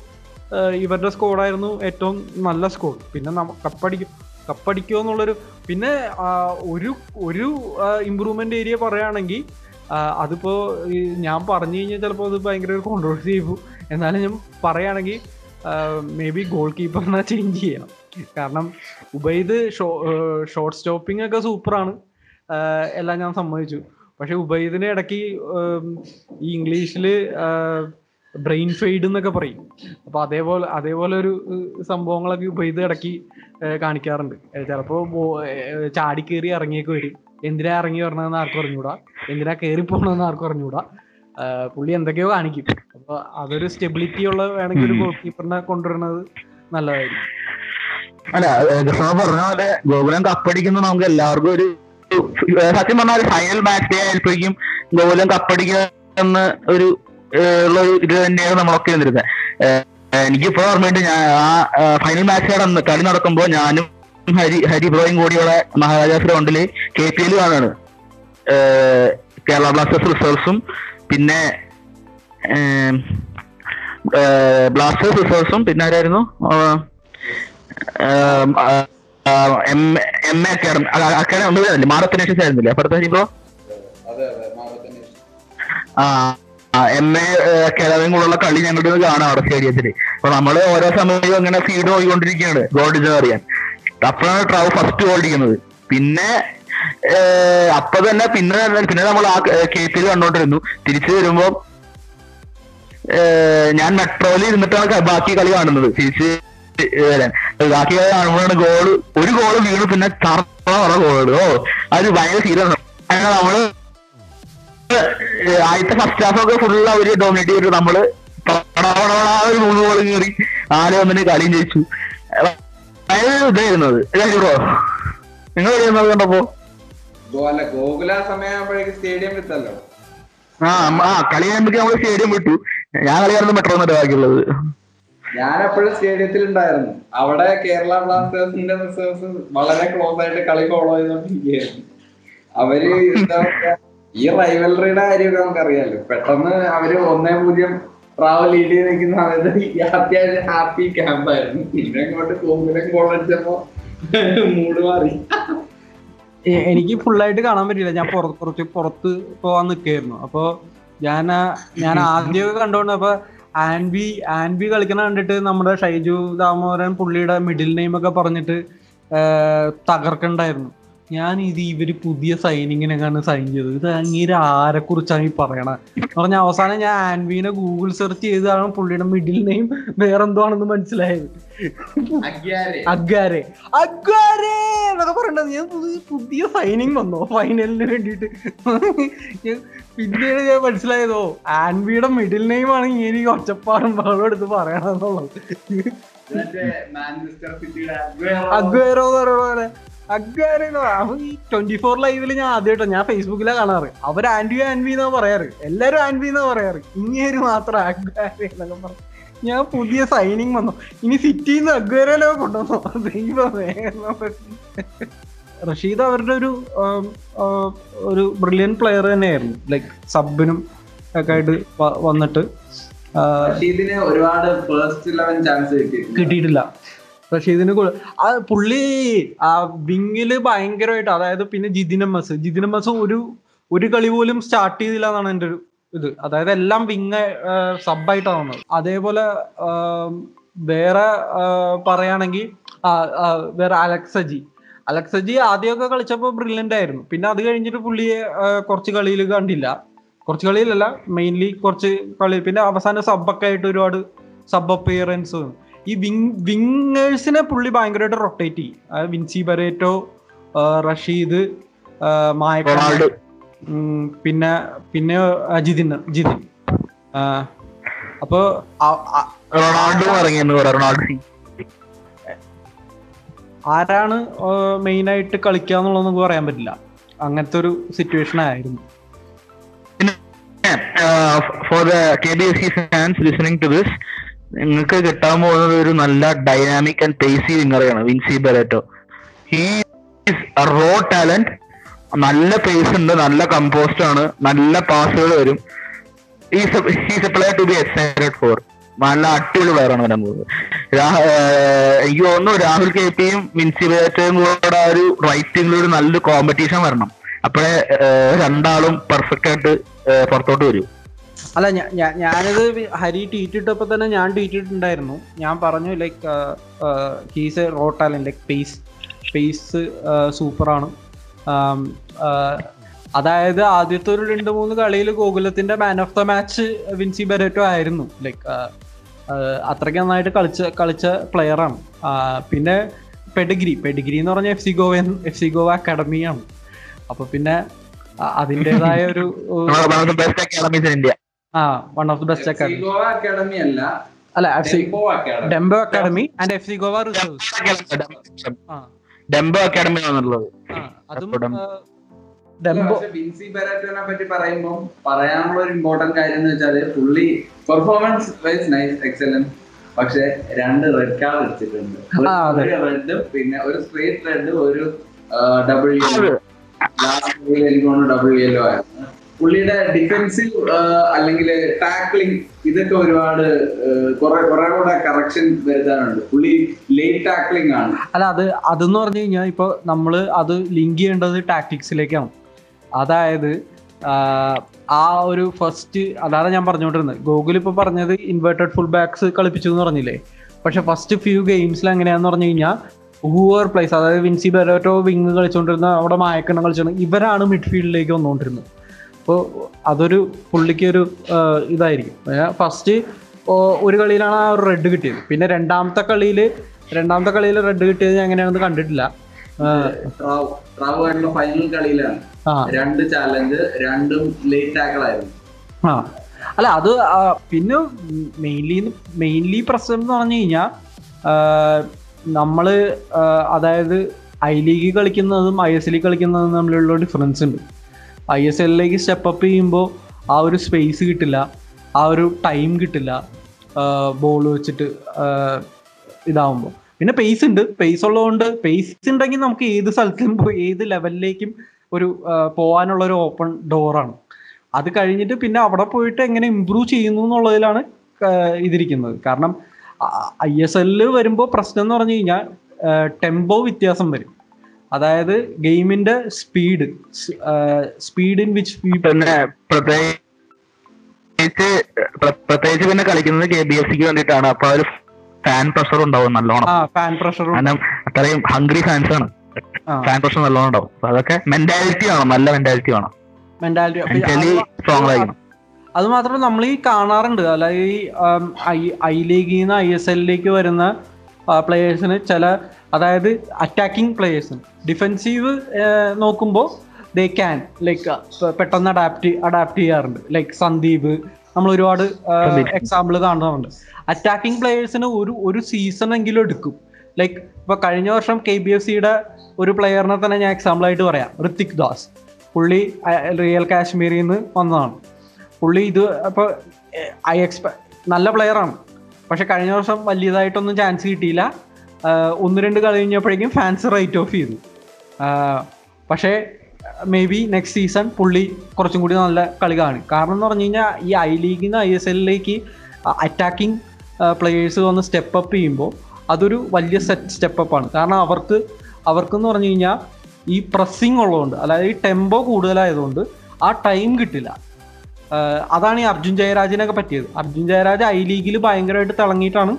ഇവരുടെ സ്കോഡായിരുന്നു ഏറ്റവും നല്ല സ്കോഡ്. പിന്നെ നമ്മ കപ്പടിക്കും കപ്പടിക്കുമോ എന്നുള്ളൊരു പിന്നെ ഒരു ഒരു ഇമ്പ്രൂവ്മെന്റ് ഏരിയ പറയുകയാണെങ്കിൽ അതിപ്പോ ഞാൻ പറഞ്ഞു കഴിഞ്ഞാൽ ചിലപ്പോൾ അത് ഭയങ്കര ഒരു കോൺട്രവേഴ്സി ചെയ്യും എന്നാലും ഞാൻ പറയുകയാണെങ്കിൽ മേ ബി ഗോൾ കീപ്പറിനെ ചേഞ്ച് ചെയ്യണം. കാരണം ഉബൈദ് ഷോ ഷോർട്ട് സ്റ്റോപ്പിംഗ് ഒക്കെ സൂപ്പറാണ് എല്ലാം ഞാൻ സമ്മതിച്ചു. പക്ഷെ ഉബൈദിനെ ഇടയ്ക്ക് ഈ ഇംഗ്ലീഷിൽ ബ്രെയിൻ ഫെയ്ഡ് എന്നൊക്കെ പറയും. അപ്പൊ അതേപോലെ അതേപോലെ ഒരു സംഭവങ്ങളൊക്കെ ഉപയോഗിച്ച് ഇടയ്ക്ക് കാണിക്കാറുണ്ട്. ചിലപ്പോ ചാടി കയറി ഇറങ്ങിയൊക്കെ വരും. എന്തിനാ ഇറങ്ങി വരണമെന്ന് ആർക്കും അറിഞ്ഞൂടാ. എന്തിനാ കയറി പോകണമെന്ന് ആർക്കും അറിഞ്ഞൂടാ. പുള്ളി എന്തൊക്കെയോ കാണിക്കും. അപ്പൊ അതൊരു സ്റ്റെബിലിറ്റി ഉള്ള വേണമെങ്കിൽ ഒരു. ഗോൾ കീപ്പറിനെ കൊണ്ടുവരുന്നത് നല്ലതായിരിക്കും. ഗോകുലം കപ്പടിക്കുന്ന നമുക്ക് എല്ലാവർക്കും ഒരു സത്യം പറഞ്ഞാൽ ഫൈനൽ ബാറ്റ് ആയപ്പോഴേക്കും ഗോകുലം കപ്പടിക്കുന്ന ഒരു ഉള്ള ഇത് തന്നെയാണ് നമ്മളൊക്കെ ഇരുന്നിരുന്നത് എനിക്കിപ്പോ ഓർമ്മയുണ്ട് ഞാൻ ആ ഫൈനൽ മാച്ച് നടന്ന് കളി നടക്കുമ്പോൾ ഞാനും ഹരി ഹരി ബ്രോയും കൂടിയുള്ള മഹാരാജാസ് ഗ്രൗണ്ടിൽ കെ പി എൽ കാണാണ് കേരള ബ്ലാസ്റ്റേഴ്സ് റിസർവ്സും പിന്നെ ബ്ലാസ്റ്റേഴ്സ് റിസർവ്സും പിന്നെ ആരായിരുന്നു? M M A academy academy മാറത്തനേഷൻസ് ആയിരുന്നില്ലേ? അപ്പുറത്തെ ഹരി ബ്രോ? ആ എം എ അക്കാദമിയും കൂടെയുള്ള കളി ഞങ്ങളുടെ കാണാം അവിടെ സ്റ്റേഡിയത്തിൽ അപ്പൊ നമ്മൾ ഓരോ സമയവും അങ്ങനെ ഫീഡ് പോയിക്കൊണ്ടിരിക്കുകയാണ് ഗോൾഡ് ഡിസേർവ് അറിയാൻ. അപ്പോഴാണ് ട്രാവ് ഫസ്റ്റ് ഗോൾ പിന്നെ അപ്പൊ തന്നെ പിന്നെ പിന്നെ നമ്മൾ ആ കെ പി എൽ കണ്ടോണ്ടിരുന്നു. തിരിച്ചു വരുമ്പോ ഞാൻ മെട്രോയിൽ ഇരുന്നിട്ടാണ് ബാക്കി കളി കാണുന്നത്. തിരിച്ച് വരാൻ. ബാക്കി കളി കാണുമ്പോഴാണ് ഗോൾ ഒരു ഗോൾ വീണു പിന്നെ ചറ ഗോൾ ഓ അത് ഭയങ്കര സീരിയസ് ആണ്. നമ്മൾ ആദ്യത്തെ ഫസ്റ്റ് ഹാഫ് ഒക്കെ ഫുൾ അവർ ഡോമിനേറ്റ് ചെയ്തിട്ട് നമ്മൾ ഒരു മൂന്ന് ഗോൾ കയറി നാല് ഒന്നിന് കളിയും ജയിച്ചു. ഇതായിരുന്നത് ബ്രോ നിങ്ങൾ കളിയുന്നത് കണ്ടപ്പോ? ഗോ- അല്ല ഗോകുല സമയമാകുമ്പോഴേക്ക് സ്റ്റേഡിയം വിട്ടല്ലോ. ആ അമ്മ- ആ കളി കഴിയുമ്പോ നമ്മൾ സ്റ്റേഡിയം വിട്ടു. ഞാൻ കളിയായിരുന്നു മെട്രോ എന്നിട്ട് ബാക്കിയുള്ളത്? ഞാൻ എപ്പോഴും സ്റ്റേഡിയത്തിൽ ഉണ്ടായിരുന്നു അവിടെ കേരള ബ്ലാസ്റ്റേഴ്സിന്റെ റിസേർവ്സ് വളരെ ക്ലോസ് ആയിട്ട് കളി ഫോളോ ചെയ്തോണ്ടിരിക്കുകയായിരുന്നു. അവർ എന്താ പറയാ ഈ റൈവലറിയുടെ കാര്യമൊക്കെ നമുക്കറിയാലോ. പെട്ടെന്ന് അവർ ഒന്നേ പൂജ്യം ട്രാവൽ ലീഡ് ചെയ്ത് നിൽക്കുന്ന സമയത്ത് അത്യാവശ്യം ഹാപ്പി ക്യാമ്പായിരുന്നു പിന്നെ അങ്ങോട്ട് കോമ്പിലും ഗോൾ അടിച്ചപ്പോ മൂട് മാറി. എനിക്ക് ഫുള്ളായിട്ട് കാണാൻ പറ്റില്ല ഞാൻ പുറത്ത് കുറച്ച് പുറത്ത് പോവാൻ നിൽക്കായിരുന്നു അപ്പൊ ഞാൻ ഞാൻ ആദ്യമൊക്കെ കണ്ടോണ്ട് അപ്പൊ ആൻബി ആൻബി കളിക്കണ കണ്ടിട്ട് നമ്മുടെ ഷൈജു ദാമോദരൻ പുള്ളിയുടെ മിഡിൽ നെയിം ഒക്കെ പറഞ്ഞിട്ട് തകർക്കണ്ടായിരുന്നു. ഞാൻ ഇത് ഇവർ പുതിയ സൈനിങ്ങിനെങ്ങാണ് സൈൻ ചെയ്തത് ഇത് അങ്ങേര് ആരെ കുറിച്ചാണ് ഈ പറയണത് പറഞ്ഞ അവസാനം ഞാൻ ആൻവിനെ ഗൂഗിൾ സെർച്ച് ചെയ്താണ് പുള്ളിയുടെ മിഡിൽ നെയിം വേറെന്തോ ആണെന്ന് മനസ്സിലായത് അഗ്ഗാരെ അഗ്ഗാരെ എന്നൊക്കെ പറയണ്ടത്. ഞാൻ പുതിയ സൈനിങ് വന്നോ? ഫൈനലിന് വേണ്ടിട്ട് പിന്നീട് ഞാൻ മനസ്സിലായതോ? ആൻവിയുടെ മിഡിൽ നെയിം ആണ് ഇങ്ങനെ ഈ ഒച്ചപ്പാടും ബഹളം എടുത്ത് പറയണമെന്നുള്ളത് അഗ്വേറോ. എന്ന് പറയുന്ന പോലെ. അവൻ ഈ ട്വന്റി ഫോർ ലൈവിൽ ഞാൻ ആദ്യമായിട്ടോ ഞാൻ ഫേസ്ബുക്കിലാണ് കാണാറ്. അവർ ആൻഡി ആൻവി എന്നാ പറയാറ്. എല്ലാരും ആൻവി എന്നാ പറയാറ്. ഇങ്ങേര് മാത്രം അഗ്ഗാരെ എന്നൊക്കെ പറഞ്ഞു ഞാൻ പുതിയ സൈനിങ് വന്നു. ഇനി സിറ്റിന്ന് അഗ്വേരയിലോ കൊണ്ടുവന്നു? ദൈവമേ റഷീദ് അവരുടെ ഒരു ഒരു ബ്രില്യൻ പ്ലെയർ തന്നെയായിരുന്നു. ലൈക്ക് സബിനും ഒക്കെ ആയിട്ട് വന്നിട്ട് റഷീദിന് ഒരുപാട് ഫസ്റ്റ് ഇലവൻ ചാൻസ് കിട്ടിയിട്ടില്ല. റഷീദിന് ഇതിന് ആ പുള്ളി ആ വിങ്ങിൽ ഭയങ്കരമായിട്ട് അതായത് പിന്നെ Jithin M S. Jithin M S ഒരു ഒരു കളി പോലും സ്റ്റാർട്ട് ചെയ്തില്ല എന്നാണ് എന്റെ ഒരു ഇത്. അതായത് എല്ലാം വിങ് സബായിട്ടാണ് വന്നത് അതേപോലെ വേറെ പറയുകയാണെങ്കിൽ വേറെ അലക്സജി അലക്സജി ആദ്യമൊക്കെ കളിച്ചപ്പോൾ ബ്രില്യന്റ് ആയിരുന്നു. പിന്നെ അത് കഴിഞ്ഞിട്ട് പുള്ളിയെ കുറച്ച് കളിയിൽ കണ്ടില്ല. കുറച്ച് കളിയിലല്ല മെയിൻലി കുറച്ച് കളി. പിന്നെ അവസാനം സബൊക്കെ ആയിട്ട് ഒരുപാട് സബ് അപ്പിയറൻസ് ഈ വിങ് വിങ്ങേഴ്സിനെ പുള്ളി ഭയങ്കരമായിട്ട് റൊട്ടേറ്റ് ചെയ്യും. അതായത് വിൻസി ബരേറ്റോ റഷീദ് ആ, മായക്ക റൊണാൾഡോ. ഉം, പിന്നെ പിന്നെ ജിതിൻ ജിതിൻ. അപ്പൊ റൊണാൾഡോ റൊണാൾഡോ. ആരാണ് മെയിൻ ആയിട്ട് കളിക്കുക എന്നുള്ളത് നമുക്ക് പറയാൻ പറ്റില്ല. അങ്ങനത്തെ ഒരു സിറ്റുവേഷൻ ആയിരുന്നു. For the K B S C fans listening to this നിങ്ങൾക്ക് കിട്ടാൻ പോകുന്നത് ഒരു നല്ല dynamic and pacy വിങ്ങറാണ് Vincy Barretto he raw talent നല്ല പേസ് ഉണ്ട് നല്ല കമ്പോസ്റ്റ് ആണ് നല്ല പാസുകൾ വരും. A player to be excited for നല്ല അടിപൊളി പ്ലെയർ ആണ് വരാൻ പോകുന്നത് എനിക്ക് തോന്നുന്നു രാഹുൽ കെ പിയും വിൻസി ബേറ്റയും കൂടെ ആ ഒരു റൈറ്റിംഗിൽ ഒരു നല്ലൊരു കോമ്പറ്റീഷൻ വരണം. അപ്പോഴേ രണ്ടാളും പെർഫെക്റ്റ് ആയിട്ട് പുറത്തോട്ട് വരും. അല്ല ഞാ- ഞാ- ഞാനിത് ഹരി ട്വീറ്റ് ഇട്ടപ്പോൾ തന്നെ ഞാൻ ട്വീറ്റ് ഇട്ടിട്ടുണ്ടായിരുന്നു ഞാൻ പറഞ്ഞു like he's a raw talent like pace pace സൂപ്പറാണ്. അതായത് ആദ്യത്തെ ഒരു രണ്ട് മൂന്ന് കളിയിൽ ഗോകുലത്തിന്റെ man of the match Vincy Barretto ആയിരുന്നു. ലൈക്ക് അത്രയ്ക്ക് നന്നായിട്ട് കളിച്ച കളിച്ച പ്ലെയറാണ് പിന്നെ പെഡിഗ്രി പെഡിഗ്രി എന്ന് പറഞ്ഞാൽ F C Goa F C Goa അക്കാഡമിയാണ്. അപ്പൊ പിന്നെ അതിന്റെതായ ഒരു ആ one of the best academy Goa academy അല്ല അല്ല F C Dempo academy and F C Goa reserves ആ ഡെംബോ അക്കാഡമി ആണുള്ളത്. അതും ഡെംബോ വിൻസി ബെരാറ്റോനെ പറ്റി പറയുമ്പോൾ പറയാനുള്ള ഒരു ഇമ്പോർട്ടന്റ് കാര്യം എന്ന് വെച്ചാൽ പുള്ളി പെർഫോമൻസ് വൈസ് നൈസ് എക്സലന്റ് പക്ഷെ രണ്ട് റെഡ് കാർഡ്. ഒരു റെഡ് പിന്നെ ഒരു സ്ട്രേറ്റ് റെഡ് ഒരു ഡബിൾ യെല്ലോ ലാസ്റ്റ് എനിക്ക് തോന്നുന്നു ഡബിൾ യെല്ലോ ആയിരുന്നു പുള്ളിയുടെ ഡിഫെൻസീവ് അല്ലെങ്കിൽ ടാക്ലിംഗ് ഇതൊക്കെ ഒരുപാട് കുറെ കൂടെ കറക്ഷൻ വരുത്താനുണ്ട്. പുള്ളി ലേറ്റ് ടാക്ലിംഗ് ആണ്. അല്ല അത് അതെന്ന് പറഞ്ഞു കഴിഞ്ഞാൽ ഇപ്പൊ നമ്മൾ അത് ലിങ്ക് ചെയ്യേണ്ടത് ടാക്ടിക്സിലേക്കാണ് അതായത് ആ, ഒരു ഫസ്റ്റ് അതാണ് ഞാൻ പറഞ്ഞുകൊണ്ടിരുന്നത്. ഗൂഗിൾ ഇപ്പൊ പറഞ്ഞത് ഇൻവേർട്ടഡ് ഫുൾ ബാക്സ് കളിപ്പിച്ചു എന്ന് പറഞ്ഞില്ലേ? പക്ഷെ ഫസ്റ്റ് ഫ്യൂ ഗെയിംസിൽ എങ്ങനെയാന്ന് പറഞ്ഞു കഴിഞ്ഞാൽ ഹൂവർ പ്ലേസ് അതായത് വിൻസി ബെരോറ്റോ വിങ് കളിച്ചുകൊണ്ടിരുന്ന അവിടെ മായക്കണ്ണം കളിച്ചുകൊണ്ട് ഇവരാണ് മിഡ്ഫീൽഡിലേക്ക് വന്നുകൊണ്ടിരുന്നത് അപ്പോൾ അതൊരു പുള്ളിക്ക് ഒരു ഇതായിരിക്കും. ഫസ്റ്റ് ഒരു കളിയിലാണ് ആ ഒരു റെഡ് കിട്ടിയത്. പിന്നെ രണ്ടാമത്തെ കളിയിൽ രണ്ടാമത്തെ കളിയിൽ റെഡ് കിട്ടിയത് ഞാൻ എങ്ങനെയാണെന്ന് കണ്ടിട്ടില്ല. ഫൈനൽ കളിയിലാണ്. രണ്ട് ചാലഞ്ച് രണ്ടും ലേറ്റ് ആ. അല്ല അത് പിന്നെ മെയിൻലി മെയിൻലി പ്രശ്നം എന്ന് പറഞ്ഞു കഴിഞ്ഞാൽ നമ്മൾ അതായത് ഐ ലീഗ് കളിക്കുന്നതും ഐ എസ് ലീഗ് കളിക്കുന്നതും തമ്മിലുള്ള ഡിഫറൻസ് ഉണ്ട്. ഐ എസ് എല്ലിലേക്ക് സ്റ്റെപ്പ് അപ്പ് ചെയ്യുമ്പോൾ ആ ഒരു സ്പേസ് കിട്ടില്ല. ആ ഒരു ടൈം കിട്ടില്ല. ബോൾ വെച്ചിട്ട് ഇതാവുമ്പോൾ പിന്നെ പേസ് ഉണ്ട്. പേസ് ഉള്ളതുകൊണ്ട് പേസ് ഉണ്ടെങ്കിൽ നമുക്ക് ഏത് സ്ഥലത്തും ഏത് ലെവലിലേക്കും ഒരു പോകാനുള്ള ഒരു ഓപ്പൺ ഡോറാണ് അത് കഴിഞ്ഞിട്ട് പിന്നെ അവിടെ പോയിട്ട് എങ്ങനെ ഇമ്പ്രൂവ് ചെയ്യുന്നു എന്നുള്ളതിലാണ് ഇതിരിക്കുന്നത്. കാരണം ഐ എസ് എല്ലിൽ വരുമ്പോൾ പ്രശ്നം എന്ന് പറഞ്ഞു കഴിഞ്ഞാൽ ടെമ്പോ വ്യത്യാസം വരും. അതായത് ഗെയിമിന്റെ സ്പീഡ് സ്പീഡ് ഇൻ വിച്ച് പിന്നെ പ്രത്യേകിച്ച് പ്ര- പ്രത്യേകിച്ച് പിന്നെ കളിക്കുന്നത് കെ ബി എസ് സിക്ക് വേണ്ടിയിട്ടാണ്. അപ്പൊ ഒരു ഫാൻ പ്രഷർ ഉണ്ടാവും നല്ലോണം. ഫാൻ പ്രഷർ അത്രയും ഹംഗ്രി ഫാൻസ് ആണ്. ഫാൻ പ്രഷർ നല്ലോണം ഉണ്ടാവും. അതൊക്കെ മെന്റാലിറ്റി വേണം നല്ല മെന്റാലിറ്റി വേണം. മെന്റലി മെന്റാലിറ്റി സ്ട്രോങ് ആയിരിക്കണം. അത് മാത്രമല്ല നമ്മൾ ഈ കാണാറുണ്ട്. അല്ലാതെ ഈ ഐ ഐ ലീഗിൽ നിന്ന് ഐ എസ് എല്ലിലേക്ക് വരുന്ന പ്ലേയേഴ്സിന് ചില അതായത് അറ്റാക്കിംഗ് പ്ലേയേഴ്സും ഡിഫെൻസീവ് നോക്കുമ്പോൾ ദേ ക്യാൻ ലൈക്ക് പെട്ടെന്ന് അഡാപ്റ്റ് അഡാപ്റ്റ് ചെയ്യാറുണ്ട്. ലൈക്ക് സന്ദീപ് നമ്മൾ ഒരുപാട്. എക്സാമ്പിൾ കാണുന്നുണ്ട് അറ്റാക്കിംഗ് പ്ലേയേഴ്സിന് ഒരു ഒരു സീസൺ എങ്കിലും എടുക്കും. ലൈക്ക് ഇപ്പൊ കഴിഞ്ഞ വർഷം കെ ബി എഫ് സിയുടെ ഒരു പ്ലെയറിനെ തന്നെ ഞാൻ എക്സാമ്പിൾ ആയിട്ട് പറയാം. ഋത്തിക് ദാസ് പുള്ളി റിയൽ കാശ്മീരിൽ നിന്ന് വന്നതാണ്. പുള്ളി ഇത് അപ്പോൾ ഐ എക്സ്പെ നല്ല പ്ലെയറാണ് പക്ഷെ കഴിഞ്ഞ വർഷം വലിയതായിട്ടൊന്നും ചാൻസ് കിട്ടിയില്ല. ഒന്ന് രണ്ട് കളി കഴിഞ്ഞപ്പോഴേക്കും ഫാൻസ് റൈറ്റ് ഓഫ് ചെയ്തു. പക്ഷേ മേ ബി നെക്സ്റ്റ് സീസൺ പുള്ളി കുറച്ചും കൂടി നല്ല കളി കാണും. കാരണം എന്ന് പറഞ്ഞു കഴിഞ്ഞാൽ ഈ ഐ ലീഗിൽ നിന്ന് ഐ എസ് എല്ലിലേക്ക് അറ്റാക്കിംഗ് പ്ലെയേഴ്സ് വന്ന് സ്റ്റെപ്പ് അപ്പ് ചെയ്യുമ്പോൾ അതൊരു വലിയ സെറ്റ് സ്റ്റെപ്പ് അപ്പാണ് കാരണം അവർക്ക് അവർക്കെന്ന് പറഞ്ഞു കഴിഞ്ഞാൽ ഈ പ്രസ്സിങ് ഉള്ളതുകൊണ്ട് അതായത് ഈ ടെമ്പോ കൂടുതലായതുകൊണ്ട് ആ ടൈം കിട്ടില്ല. അതാണ് ഈ അർജുൻ ജയരാജിനൊക്കെ പറ്റിയത്. അർജുൻ ജയരാജ് ഐ ലീഗിൽ ഭയങ്കരമായിട്ട് തിളങ്ങിയിട്ടാണ്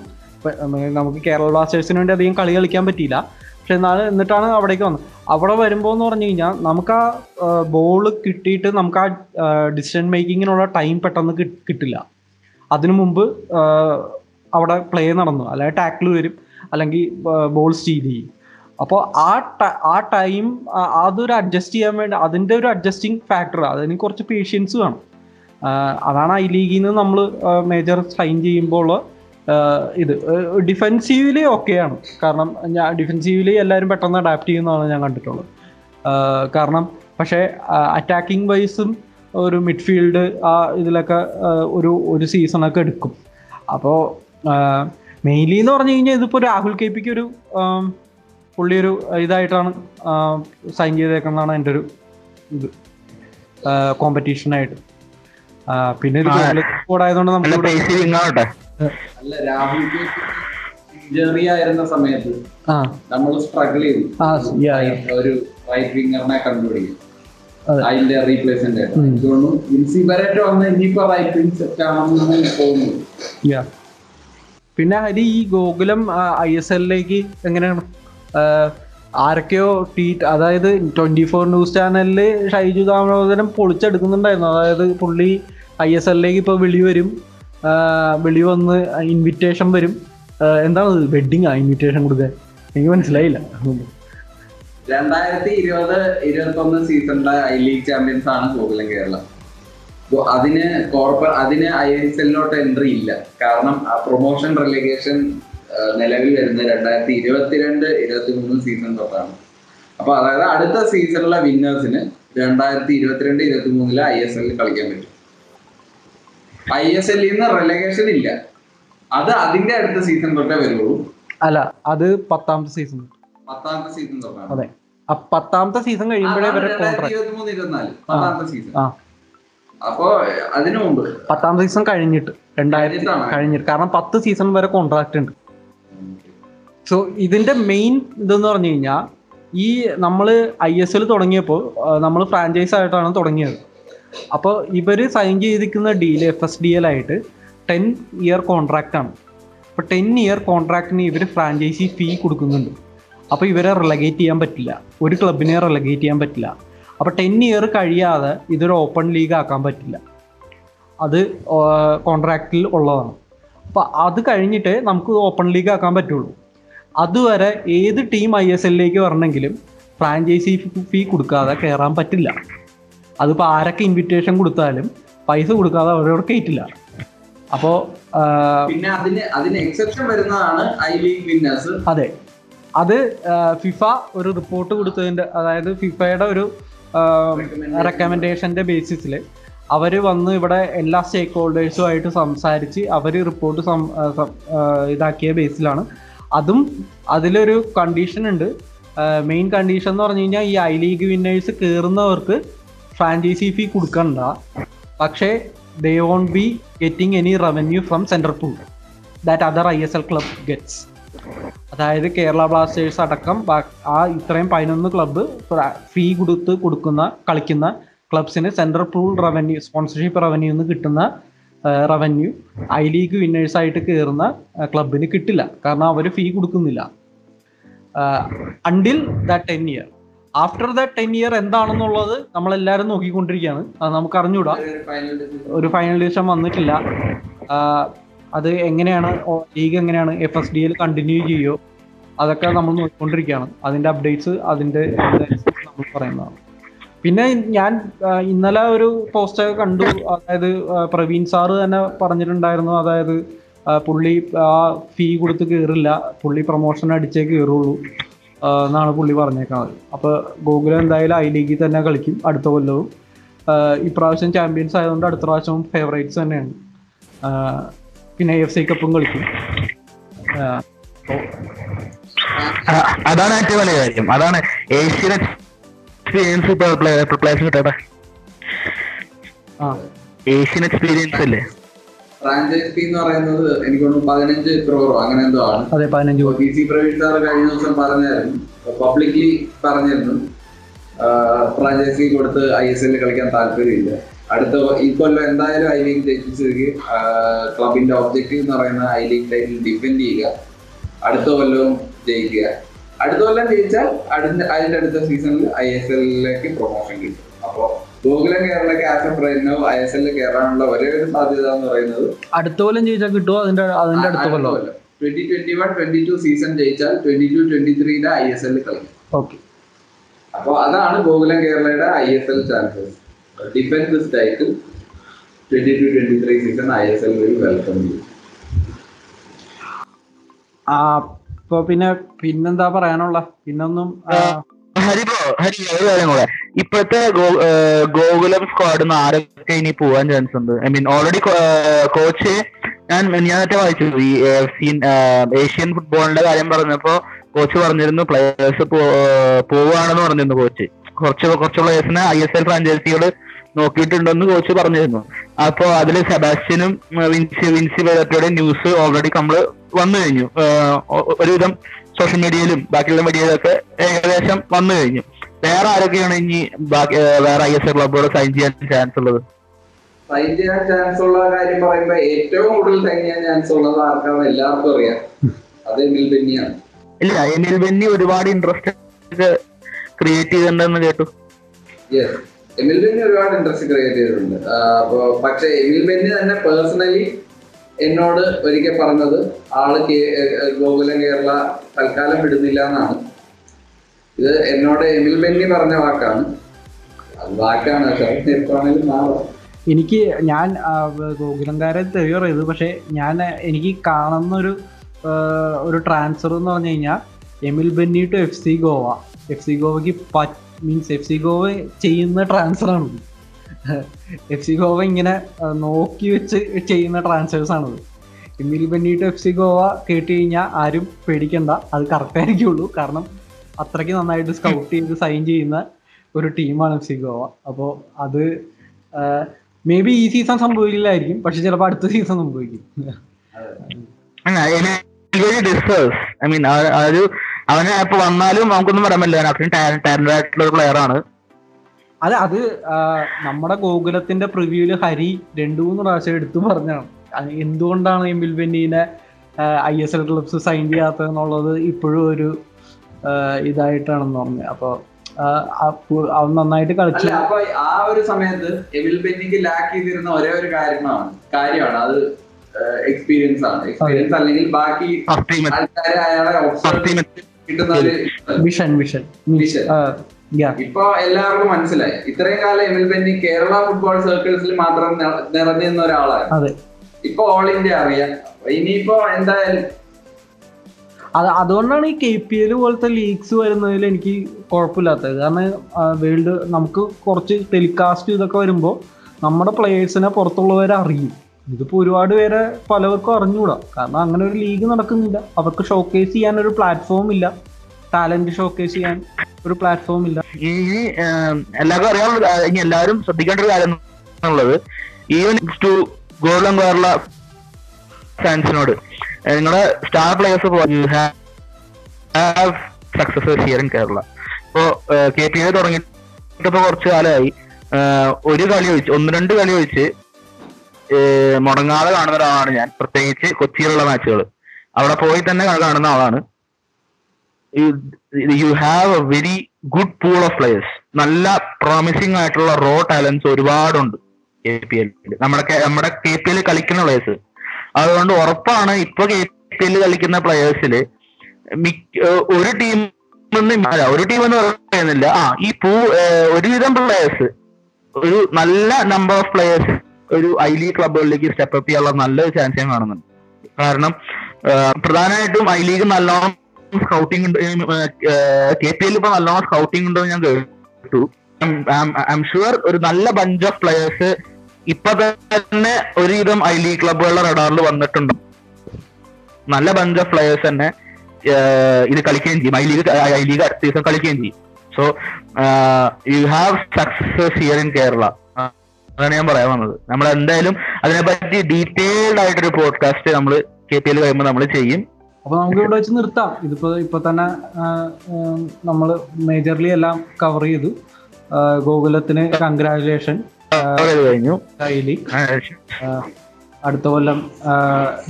നമുക്ക് കേരള ബ്ലാസ്റ്റേഴ്സിന് വേണ്ടി അധികം കളി കളിക്കാൻ പറ്റിയില്ല. പക്ഷെ എന്നാൽ എന്നിട്ടാണ് അവിടേക്ക് വന്നത്. അവിടെ വരുമ്പോൾ എന്ന് പറഞ്ഞു കഴിഞ്ഞാൽ നമുക്ക് ആ ബോൾ കിട്ടിയിട്ട് നമുക്ക് ആ ഡിസിഷൻ മേക്കിങ്ങിനുള്ള ടൈം പെട്ടെന്ന് കിട്ടില്ല. അതിനു മുമ്പ് അവിടെ പ്ലേ നടന്നു. അല്ലെങ്കിൽ ടാക്കിൾ വരും. അല്ലെങ്കിൽ ബോൾ സ്റ്റീൽ ചെയ്യും. അപ്പോൾ ആ ആ ടൈം അതൊരു അഡ്ജസ്റ്റ് ചെയ്യാൻ വേണ്ടി അതിന്റെ ഒരു അഡ്ജസ്റ്റിംഗ് ഫാക്ടർ അതിന് കുറച്ച് പേഷ്യൻസ് വേണം. അതാണ് ഐ ലീഗിൽ നിന്ന് നമ്മൾ മേജർ സൈൻ ചെയ്യുമ്പോൾ ഇത് ഡിഫെൻസീവിൽ ഓക്കെയാണ് കാരണം ഞാൻ ഡിഫെൻസീവിൽ എല്ലാവരും പെട്ടെന്ന് അഡാപ്റ്റ് ചെയ്യുന്നതാണ് ഞാൻ കണ്ടിട്ടുള്ളത്. കാരണം പക്ഷേ അറ്റാക്കിംഗ് വൈസും ഒരു മിഡ്ഫീൽഡ് ആ ഇതിലൊക്കെ ഒരു ഒരു സീസണൊക്കെ എടുക്കും. അപ്പോൾ മെയിൻലി എന്ന് പറഞ്ഞു കഴിഞ്ഞാൽ ഇതിപ്പോൾ രാഹുൽ കെ പിക്ക് ഒരു പുള്ളിയൊരു പുള്ളി ഒരു ഇതായിട്ടാണ് സൈൻ ചെയ്തേക്കുന്നതാണ് എന്റെ ഒരു ഇത്. കോമ്പറ്റീഷനായിട്ട് പിന്നെ ആ. കൂടായതുകൊണ്ട് നമുക്ക് അല്ല രാഹുൽ ഇഞ്ചറി ആയിരുന്ന സമയത്ത് നമ്മൾ സ്ട്രഗിൾ ചെയ്തു. ഒരു റൈറ്റ് വിങ്ങറിനെ കണ്ടുപിടിക്കും അതെ. അതിന്റെ റീപ്ലേസ്മെന്റ് തോന്നുന്നു വിൻസി ബരറ്റ് വന്ന് ഇനിയിപ്പോ റൈറ്റ് വിങ് സെറ്റ് ആണെന്നാണ് തോന്നുന്നു Yeah. പിന്നെ ഹരി ഈ ഗോകുലം ഐ എസ് എല്ലിലേക്ക് എങ്ങനെയാണ് ആരൊക്കെയോ ട്വീറ്റ് അതായത് ട്വന്റി ഫോർ ന്യൂസ് ചാനലിൽ ഷൈജു ദാമോദരൻ പൊളിച്ചെടുക്കുന്നുണ്ടായിരുന്നു അതായത് പുള്ളി ഐ എസ് എല്ലിലേക്ക് ഇപ്പോൾ വിളി വരും. വിളി വന്ന് ഇൻവിറ്റേഷൻ വരും. എന്താണ് വെഡിങ് ആ ഇൻവിറ്റേഷൻ കൊടുക്കാൻ? എനിക്ക് മനസ്സിലായില്ല. രണ്ടായിരത്തി ഇരുപത് ഇരുപത്തി ഒന്ന് സീസണിലെ ഐ ലീഗ് ചാമ്പ്യൻസ് ആണ് ഗോകുലം കേരളം. അതിന് കോർപ്പ അതിന് ഐ എസ് എല്ലിലോട്ട് എൻട്രി ഇല്ല. കാരണം പ്രൊമോഷൻ റിലിഗേഷൻ നിലവിൽ വരുന്ന രണ്ടായിരത്തി ഇരുപത്തിരണ്ട് ഇരുപത്തി മൂന്ന് സീസൺ തൊട്ടാണ്. അപ്പൊ അതായത് അടുത്ത സീസണിലെ വിന്നേഴ്സിന് രണ്ടായിരത്തി ഇരുപത്തിരണ്ട് ഇരുപത്തി മൂന്നിൽ ഐ എസ് എല്ലിൽ കളിക്കാൻ പറ്റും. ഐ എസ് എല്ലിൽ നിന്ന് റെലഗേഷൻ ഇല്ല. അത് അതിന്റെ അടുത്ത സീസൺ തൊട്ടേ വരുള്ളൂ. അല്ല അത് പത്താമത്തെ സീസൺ പത്താമത്തെ സീസൺ തൊട്ടാണ്. അതെ. പത്താമത്തെ സീസൺ കഴിയുമ്പോഴേ ഇവരെ കോൺട്രാക്ട് സീസൺ അപ്പോ അതിനു മുമ്പ്. പത്താമത്തെ സീസൺ കഴിഞ്ഞിട്ട്. രണ്ടായിരത്തി. കഴിഞ്ഞിട്ട്. കാരണം പത്ത് സീസൺ വരെ കോൺട്രാക്ട് ഉണ്ട്. സോ ഇതിന്റെ മെയിൻ ഇതെന്ന് പറഞ്ഞു കഴിഞ്ഞാൽ ഈ നമ്മൾ ഐ എസ് എൽ തുടങ്ങിയപ്പോൾ നമ്മൾ ഫ്രാഞ്ചൈസ് ആയിട്ടാണ് തുടങ്ങിയത്. അപ്പോൾ ഇവർ സൈൻ ചെയ്തിരിക്കുന്ന deal F S D L ആയിട്ട് ടെൻ ഇയർ കോൺട്രാക്റ്റ് ആണ്. അപ്പോൾ ടെൻ ഇയർ കോൺട്രാക്റ്റിന് ഇവർ ഫ്രാഞ്ചൈസി ഫീ കൊടുക്കുന്നുണ്ട്. അപ്പോൾ ഇവരെ റിലഗേറ്റ് ചെയ്യാൻ പറ്റില്ല. ഒരു ക്ലബിനെ റിലഗേറ്റ് ചെയ്യാൻ പറ്റില്ല. അപ്പോൾ ടെൻ ഇയർ കഴിയാതെ ഇതൊരു ഓപ്പൺ ലീഗ് ആക്കാൻ പറ്റില്ല. അത് കോൺട്രാക്റ്റിൽ ഉള്ളതാണ്. അപ്പോൾ അത് കഴിഞ്ഞിട്ട് നമുക്ക് ഓപ്പൺ ലീഗ് ആക്കാൻ പറ്റുള്ളൂ. അതുവരെ ഏത് ടീം ഐ എസ് എല്ലിലേക്ക് വരണമെങ്കിലും ഫ്രാഞ്ചൈസി ഫീ കൊടുക്കാതെ കയറാൻ പറ്റില്ല. അതിപ്പോൾ ആരൊക്കെ ഇൻവിറ്റേഷൻ കൊടുത്താലും പൈസ കൊടുക്കാതെ അവരോട് കയറ്റില്ല അപ്പോ പിന്നെ അതിന് അതിന് എക്സെപ്ഷൻ വരുന്നതാണ് ഐ ലീഗ് വിന്നേഴ്സ് അതെ. അത് ഫിഫ ഒരു റിപ്പോർട്ട് കൊടുത്തതിന്റെ അതായത് ഫിഫയുടെ ഒരു റെക്കമെൻഡേഷന്റെ ബേസിസിൽ അവർ വന്ന് ഇവിടെ എല്ലാ സ്റ്റേക്ക് ഹോൾഡേഴ്സുമായിട്ട് സംസാരിച്ച് അവർ റിപ്പോർട്ട് ഇതാക്കിയ ബേസിലാണ് അതും അതിലൊരു കണ്ടീഷൻ ഉണ്ട്. മെയിൻ കണ്ടീഷൻ എന്ന് പറഞ്ഞു കഴിഞ്ഞാൽ ഈ ഐ ലീഗ് വിന്നേഴ്സ് കയറുന്നവർക്ക് ഫ്രാഞ്ചൈസി ഫീ കൊടുക്കണ്ട. പക്ഷേ they won't be getting any revenue from central pool that other I S L club gets അതായത് കേരള ബ്ലാസ്റ്റേഴ്സ് അടക്കം ആ ഇത്രയും പതിനൊന്ന് ക്ലബ്ബ് ഫീ കൊടുത്ത് കൊടുക്കുന്ന കളിക്കുന്ന ക്ലബ്സിന് central pool revenue sponsorship revenue നിന്ന് കിട്ടുന്ന റവന്യൂ ഐ ലീഗ് വിന്നേഴ്സ് ആയിട്ട് കയറുന്ന ക്ലബിന് കിട്ടില്ല. കാരണം അവർ ഫീ കൊടുക്കുന്നില്ല. Until the ten year after the ten year എന്താണെന്നുള്ളത് നമ്മളെല്ലാവരും നോക്കിക്കൊണ്ടിരിക്കുകയാണ്. അത് നമുക്ക് അറിഞ്ഞൂടാ ഒരു ഫൈനൽ ഡിസിഷൻ വന്നിട്ടില്ല. അത് എങ്ങനെയാണ് ലീഗ് എങ്ങനെയാണ് F S D L continue ചെയ്യോ അതൊക്കെ നമ്മൾ നോക്കിക്കൊണ്ടിരിക്കുകയാണ്. അതിന്റെ അപ്ഡേറ്റ്സ് അതിന്റെ നമ്മൾ പറയുന്നതാണ്. പിന്നെ ഞാൻ ഇന്നലെ ഒരു പോസ്റ്റ് കണ്ടു. അതായത് പ്രവീൺ സാറ് തന്നെ പറഞ്ഞിട്ടുണ്ടായിരുന്നു. അതായത് പുള്ളി ആ ഫീ കൊടുത്ത് കയറില്ല പുള്ളി പ്രൊമോഷൻ അടിച്ചേ കയറുള്ളൂ എന്നാണ് പുള്ളി പറഞ്ഞേക്കുന്നത് അപ്പോൾ ഗോകുലം എന്തായാലും ഐ ലീഗിൽ തന്നെ കളിക്കും അടുത്ത കൊല്ലവും. ഇപ്രാവശ്യം ചാമ്പ്യൻസ് ആയതുകൊണ്ട് അടുത്ത പ്രാവശ്യം ഫേവറേറ്റ്സ് തന്നെയാണ്. പിന്നെ എഫ് സി കപ്പും കളിക്കും. അതാണ് ഏറ്റവും വലിയ കാര്യം. അതാണ് ഏഷ്യൻ എക്സ്പീരിയൻസ് പ്ലേയേഴ്സ് കിട്ടട്ടെ ഏഷ്യൻ എക്സ്പീരിയൻസ് അല്ലേ ഫ്രാഞ്ചൈസ് ഫീ എന്ന് പറയുന്നത് എനിക്ക് തോന്നുന്നു പതിനഞ്ച് ക്രോറോ അങ്ങനെ എന്തോ ആണ്. അതെ പതിനഞ്ച് പി സി പ്രവീൺ സാർ കഴിഞ്ഞ ദിവസം പറഞ്ഞായിരുന്നു. പബ്ലിക്ലി പറഞ്ഞിരുന്നു. ഫ്രാഞ്ചൈസ് ഫീ കൊടുത്ത് ഐ എസ് എല്ലിൽ കളിക്കാൻ താല്പര്യമില്ല. അടുത്ത ഈ കൊല്ലം എന്തായാലും ഐ ലീഗ് ജയിച്ചിട്ട് ക്ലബിന്റെ ഒബ്ജക്റ്റീവ് എന്ന് പറയുന്ന ഐ ലീഗ് ടൈറ്റിൽ ഡിഫെൻഡ് ചെയ്യുക. അടുത്ത കൊല്ലവും ജയിക്കുക. അടുത്ത കൊല്ലം ജയിച്ചാൽ അടുത്ത അതിന്റെ അടുത്ത സീസണിൽ ഐ എസ് എല്ലിലേക്ക് പ്രൊമോഷൻ കിട്ടും. ഗോകുലം കേരള ക്യാപ്റ്റൻ പറയുന്നു ഐ എസ് എല്ലിൽ കയറാനുള്ള ഒരേ ഒരു സാധ്യത എന്ന് പറയുന്നത് അടുത്ത കൊല്ലം ജയിച്ചാൽ കിട്ടുമോ അതിന്റെ അതിന്റെ അടുത്ത കൊല്ലം. Twenty twenty one twenty two season ജയിച്ചാൽ ട്വന്റി ടു ട്വന്റി ത്രീയിലെ ഐ എസ് എല്ലിൽ കളിക്കും. ഓക്കെ. അപ്പൊ അതാണ് ഗോകുലം കേരളയുടെ I S L chances. Defence this title twenty two twenty three season I S L will welcome ചെയ്യും അപ്പൊ പിന്നെ പിന്നെന്താ പറയാനുള്ള? പിന്നൊന്നും ആ, ഹരി ഒരു കാര്യം കൂടെ. ഇപ്പോഴത്തെ ഗോകുലം സ്ക്വാഡിൽ സ്ക്വാഡിന്ന് ആരൊക്കെ ഇനി പോവാൻ ചാൻസ് ഉണ്ട്? ഐ മീൻ ഓൾറെഡി കോച്ച് ഞാൻ ഞാൻ നേരത്തെ വായിച്ചു. ഈ ഏഷ്യൻ ഫുട്ബോളിന്റെ കാര്യം പറഞ്ഞപ്പോ കോച്ച് പറഞ്ഞിരുന്നു പ്ലേയേഴ്സ് പോവുകയാണെന്ന് പറഞ്ഞിരുന്നു കോച്ച് കുറച്ച് കുറച്ച് പ്ലേയേഴ്സിനെ ഐ എസ് എൽ ഫ്രാഞ്ചൈസികൾ നോക്കിയിട്ടുണ്ടെന്ന് കോച്ച് പറഞ്ഞിരുന്നു. അപ്പോ അതിൽ സെബാസ്റ്റ്യനും വിൻസി വിൻസി വേദത്തിയുടെ ന്യൂസ് ഓൾറെഡി നമ്മൾ വന്നു കഴിഞ്ഞു. ഒരുവിധം സോഷ്യൽ മീഡിയയിലും ബാക്കിയുള്ള മീഡിയയിലൊക്കെ ഏകദേശം വന്നു കഴിഞ്ഞു. വേറെ ആരൊക്കെയാണ് ഇനി ബാക്കി വേറെ ഐ എസ് എ ക്ലബുകൾ സൈൻ ചെയ്യാൻ ചാൻസ് ഉള്ളത്? സൈൻ ചെയ്യാൻ ചാൻസ് ഉള്ള കാര്യം പറയുമ്പോ ഏറ്റവും കൂടുതൽ സൈൻ ചെയ്യാൻ ചാൻസ് ഉള്ളത് ആർക്കാണ് എല്ലാവർക്കും അറിയാം. അത് എമിൽ ബെന്നിയാണ്. ഇല്ല എമിൽ ബെന്നി ഒരുപാട് ഇൻട്രസ്റ്റ് ക്രിയേറ്റ് ചെയ്തിട്ടുണ്ടെന്ന് കേട്ടു. എമിൽ ബെന്നി ഒരുപാട് ഇൻട്രസ്റ്റ് ക്രിയേറ്റ് ചെയ്തിട്ടുണ്ട്. അപ്പൊ പക്ഷെ എമിൽ ബെന്നി തന്നെ പേഴ്സണലി എന്നോട് ഒരിക്കൽ പറഞ്ഞത് ആൾ ഗോകുലം കേരള തൽക്കാലം വിടുന്നില്ല എന്നാണ്. ഇത് എന്നോട് എമിൽ ബെന്നി പറഞ്ഞ വാക്കാണ്. വാക്കാണ് എപ്പോഴാണെങ്കിലും മാറും എനിക്ക് ഞാൻ ഗോകുലംകാരെ തെറിയർ ചെയ്തു പക്ഷെ ഞാൻ എനിക്ക് കാണുന്ന ഒരു ഒരു ട്രാൻസ്ഫർ എന്ന് പറഞ്ഞു കഴിഞ്ഞാൽ Emil Benny to F C Goa. F C ഗോവയ്ക്ക് means F C Goa ചെയ്യുന്ന ട്രാൻസ്ഫർ ആണ് എഫ് സി ഗോവ ഇങ്ങനെ നോക്കി വെച്ച് ചെയ്യുന്ന ട്രാൻസ്ഫേഴ്സ് ആണത്. Emil Benny to F C Goa കേട്ട് കഴിഞ്ഞാൽ ആരും പേടിക്കണ്ട. അത് കറക്റ്റ് ആയിരിക്കുള്ളൂ. കാരണം അത്രയ്ക്ക് നന്നായിട്ട് സ്കൗട്ട് ചെയ്ത് സൈൻ ചെയ്യുന്ന ഒരു ടീമാണ് എഫ് സി ഗോവ. അപ്പോൾ അത് മേ ബി ഈ സീസൺ സംഭവിക്കില്ലായിരിക്കും. പക്ഷെ ചിലപ്പോൾ അടുത്ത സീസൺ സംഭവിക്കും. അവന് ഇപ്പൊ വന്നാലും നമുക്കൊന്നും പറയാൻ പറ്റില്ല. അത്രയും ടാലന്റ് ആയിട്ടുള്ള ഒരു പ്ലെയർ ആണ്. അത് അത് നമ്മുടെ ഗോകുലത്തിന്റെ പ്രിവ്യൂൽ ഹരി രണ്ടു മൂന്ന് പ്രാവശ്യം എടുത്തു പറഞ്ഞാണ് എന്തുകൊണ്ടാണ് M വിൽവെന്നീനെ I S L clubs sign ചെയ്യാത്തത് എന്നുള്ളത് ഇപ്പോഴും ഒരു ഇതായിട്ടാണെന്ന് പറഞ്ഞത് അപ്പൊ അവൻ നന്നായിട്ട് കളിച്ചു. അല്ല അപ്പൊ ആ ഒരു സമയത്ത് എമിൽ ബെന്നിക്ക് ലാക്ക് ചെയ്തിരുന്ന ഒരേ ഒരു കാര്യമാണ്. കാര്യമാണ് അത് എക്സ്പീരിയൻസ് ആണ്. എക്സ്പീരിയൻസ് അല്ലെങ്കിൽ ബാക്കി ആൾക്കാരെ അയാളെ കിട്ടുന്ന ഒരു മിഷൻ മിഷൻ Vision. ഇപ്പൊ എല്ലാവർക്കും മനസ്സിലായി. ഇത്രയും കാലം എമിൽ പെന്നി കേരള ഫുട്ബോൾ സർക്കിൾസിൽ മാത്രം നിറഞ്ഞിരുന്ന ഒരാളാണ്. അതെ. ഇപ്പൊ ഓൾ ഇന്ത്യ അറിയാം. ഇനിയിപ്പോ എന്തായാലും അത് അതുകൊണ്ടാണ് ഈ കെ പി എൽ പോലത്തെ ലീഗ്സ് വരുന്നതിൽ എനിക്ക് കുഴപ്പമില്ലാത്തത്. കാരണം വേൾഡ് നമുക്ക് കുറച്ച് ടെലികാസ്റ്റ് ഇതൊക്കെ വരുമ്പോൾ നമ്മുടെ പ്ലേയേഴ്സിനെ പുറത്തുള്ളവരെ അറിയും. ഇതിപ്പോൾ ഒരുപാട് പേരെ പലവർക്കും അറിഞ്ഞുകൂടാ. കാരണം അങ്ങനെ ഒരു ലീഗ് നടക്കുന്നില്ല. അവർക്ക് ഷോക്കേസ് ചെയ്യാൻ ഒരു പ്ലാറ്റ്ഫോം ഇല്ല. ടാലന്റ് ഷോക്കേസ് ചെയ്യാൻ ഒരു പ്ലാറ്റ്ഫോം ഇല്ല. ഇനി എല്ലാവർക്കും അറിയാവുന്ന ഇനി എല്ലാവരും ശ്രദ്ധിക്കേണ്ട ഒരു കാര്യം എന്നുള്ളത് ഈവൻ ടു ഗോൾഡൻ കേരള ഫാൻസിനോട് നിങ്ങളെ star players have success here in Kerala ഇപ്പോ കെ പി എ തുടങ്ങി ഇപ്പൊ കുറച്ച് കാലമായി ഒരു കളി ഒഴിച്ച് ഒന്ന് രണ്ട് കളി ഒഴിച്ച് മുടങ്ങാതെ കാണുന്ന ഒരാളാണ് ഞാൻ. പ്രത്യേകിച്ച് കൊച്ചിയിലുള്ള മാച്ചുകൾ അവിടെ പോയി തന്നെ കാണുന്ന ആളാണ്. You have a very good pool of players നല്ല പ്രോമിസിംഗ് ആയിട്ടുള്ള റോ ടാലൻസ് ഒരുപാടുണ്ട് കെ പി എല്ലിൽ നമ്മുടെ നമ്മുടെ കെ പി എൽ കളിക്കുന്ന പ്ലേയേഴ്സ് അതുകൊണ്ട് ഉറപ്പാണ് ഇപ്പൊ കെ പി എൽ കളിക്കുന്ന പ്ലേയേഴ്സിൽ ഒരു ടീം ഒരു ടീം എന്ന് പറയുന്നില്ല. ആ ഈ പൂ ഒരുവിധം പ്ലേയേഴ്സ് ഒരു നല്ല നമ്പർ ഓഫ് പ്ലേയേഴ്സ് ഒരു ഐ ലീഗ് ക്ലബുകളിലേക്ക് സ്റ്റെപ്പ് അപ്പ് ചെയ്യാനുള്ള നല്ലൊരു ചാൻസ് ഞാൻ കാണുന്നുണ്ട്. കാരണം പ്രധാനമായിട്ടും ഐ ലീഗ് നല്ലോണം സ്കൗട്ടിംഗ് ഉണ്ട്? കെ പി എൽ ഇപ്പൊ നല്ലോണം സ്കൗട്ടിംഗ് ഉണ്ടോ ഞാൻ കേട്ടു. ഐ ഷുവർ ഒരു നല്ല ബഞ്ച് ഓഫ് പ്ലേയേഴ്സ് ഇപ്പൊ തന്നെ ഒരുവിധം ഐ ലീഗ് ക്ലബുകളുടെ റഡാറിൽ വന്നിട്ടുണ്ട്. നല്ല ബഞ്ച് ഓഫ് പ്ലേയേഴ്സ് തന്നെ ഇത് കളിക്കുകയും ചെയ്യും. ഐ ലീഗ് ഐ ലീഗ് അടുത്ത ദിവസം കളിക്കുകയും ചെയ്യും. So you have success here in Kerala അതാണ് ഞാൻ പറയാൻ വന്നത്. നമ്മൾ എന്തായാലും അതിനെപ്പറ്റി ഡീറ്റെയിൽഡ് ആയിട്ടൊരു പോഡ്കാസ്റ്റ് നമ്മൾ കെ പി എൽ കഴിയുമ്പോൾ നമ്മൾ ചെയ്യും. അപ്പൊ നമുക്ക് ഇവിടെ വെച്ച് നിർത്താം. ഇതിപ്പോ ഇപ്പൊ തന്നെ നമ്മൾ മേജർലി എല്ലാം കവർ ചെയ്തു. ഗോകുലത്തിന് കൺഗ്രാചുലേഷൻ കഴിഞ്ഞു. അടുത്ത കൊല്ലം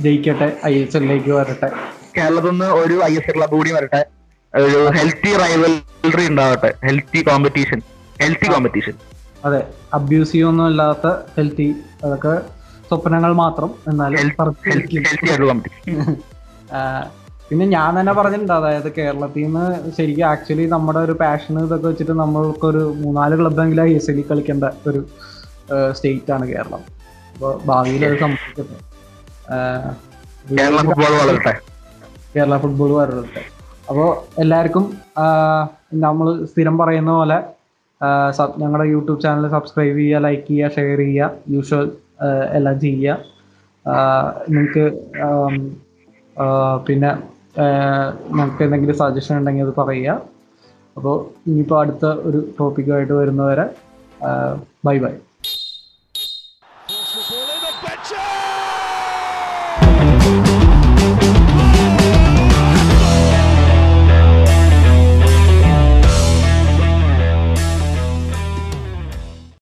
ജയിക്കട്ടെ ഐ എസ് എല്ലിലേക്ക് വരട്ടെ. കേരളത്തിൽ നിന്ന് ഒരു ഐ എസ് എൽ ക്ലബ് കൂടി വരട്ടെ. ഒരു ഹെൽത്തി റൈവൽറി ഉണ്ടാവട്ടെ. ഹെൽത്തി കോമ്പറ്റീഷൻ ഹെൽത്തി കോമ്പറ്റീഷൻ അതെ അബ്യൂസീവ് ഒന്നും ഇല്ലാത്ത ഹെൽത്തി അതൊക്കെ സ്വപ്നങ്ങൾ മാത്രം. എന്നാലും ഹെൽത്തി കോമ്പറ്റീഷൻ പിന്നെ ഞാൻ തന്നെ പറഞ്ഞിട്ടുണ്ട് അതായത് കേരളത്തിൽ നിന്ന് ശരിക്കും ആക്ച്വലി നമ്മുടെ ഒരു പാഷൻ ഇതൊക്കെ വെച്ചിട്ട് നമ്മൾക്കൊരു മൂന്നാൽ ക്ലബ്ബെങ്കിലും ഐ എസ് എല്ലിൽ കളിക്കേണ്ട ഒരു സ്റ്റേറ്റ് ആണ് കേരളം. അപ്പോൾ ഭാവിയിൽ അത് സംഭവിക്കട്ടെ. ആ, കേരള ഫുട്ബോൾ വളരട്ടെ. കേരള ഫുട്ബോൾ വരട്ടെ അപ്പോൾ എല്ലാവർക്കും നമ്മൾ സ്ഥിരം പറയുന്ന പോലെ ഞങ്ങളുടെ യൂട്യൂബ് ചാനൽ സബ്സ്ക്രൈബ് ചെയ്യുക ലൈക്ക് ചെയ്യുക ഷെയർ ചെയ്യുക യൂഷ്വൽ എല്ലാം ചെയ്യുക. നിങ്ങൾക്ക് പിന്നെ നമുക്ക് എന്തെങ്കിലും സജഷൻ ഉണ്ടെങ്കിൽ അത് പറയുക. അപ്പോൾ ഇനിയിപ്പോൾ അടുത്ത ഒരു ടോപ്പിക്കുമായിട്ട് വരുന്നവരെ ബൈ ബൈ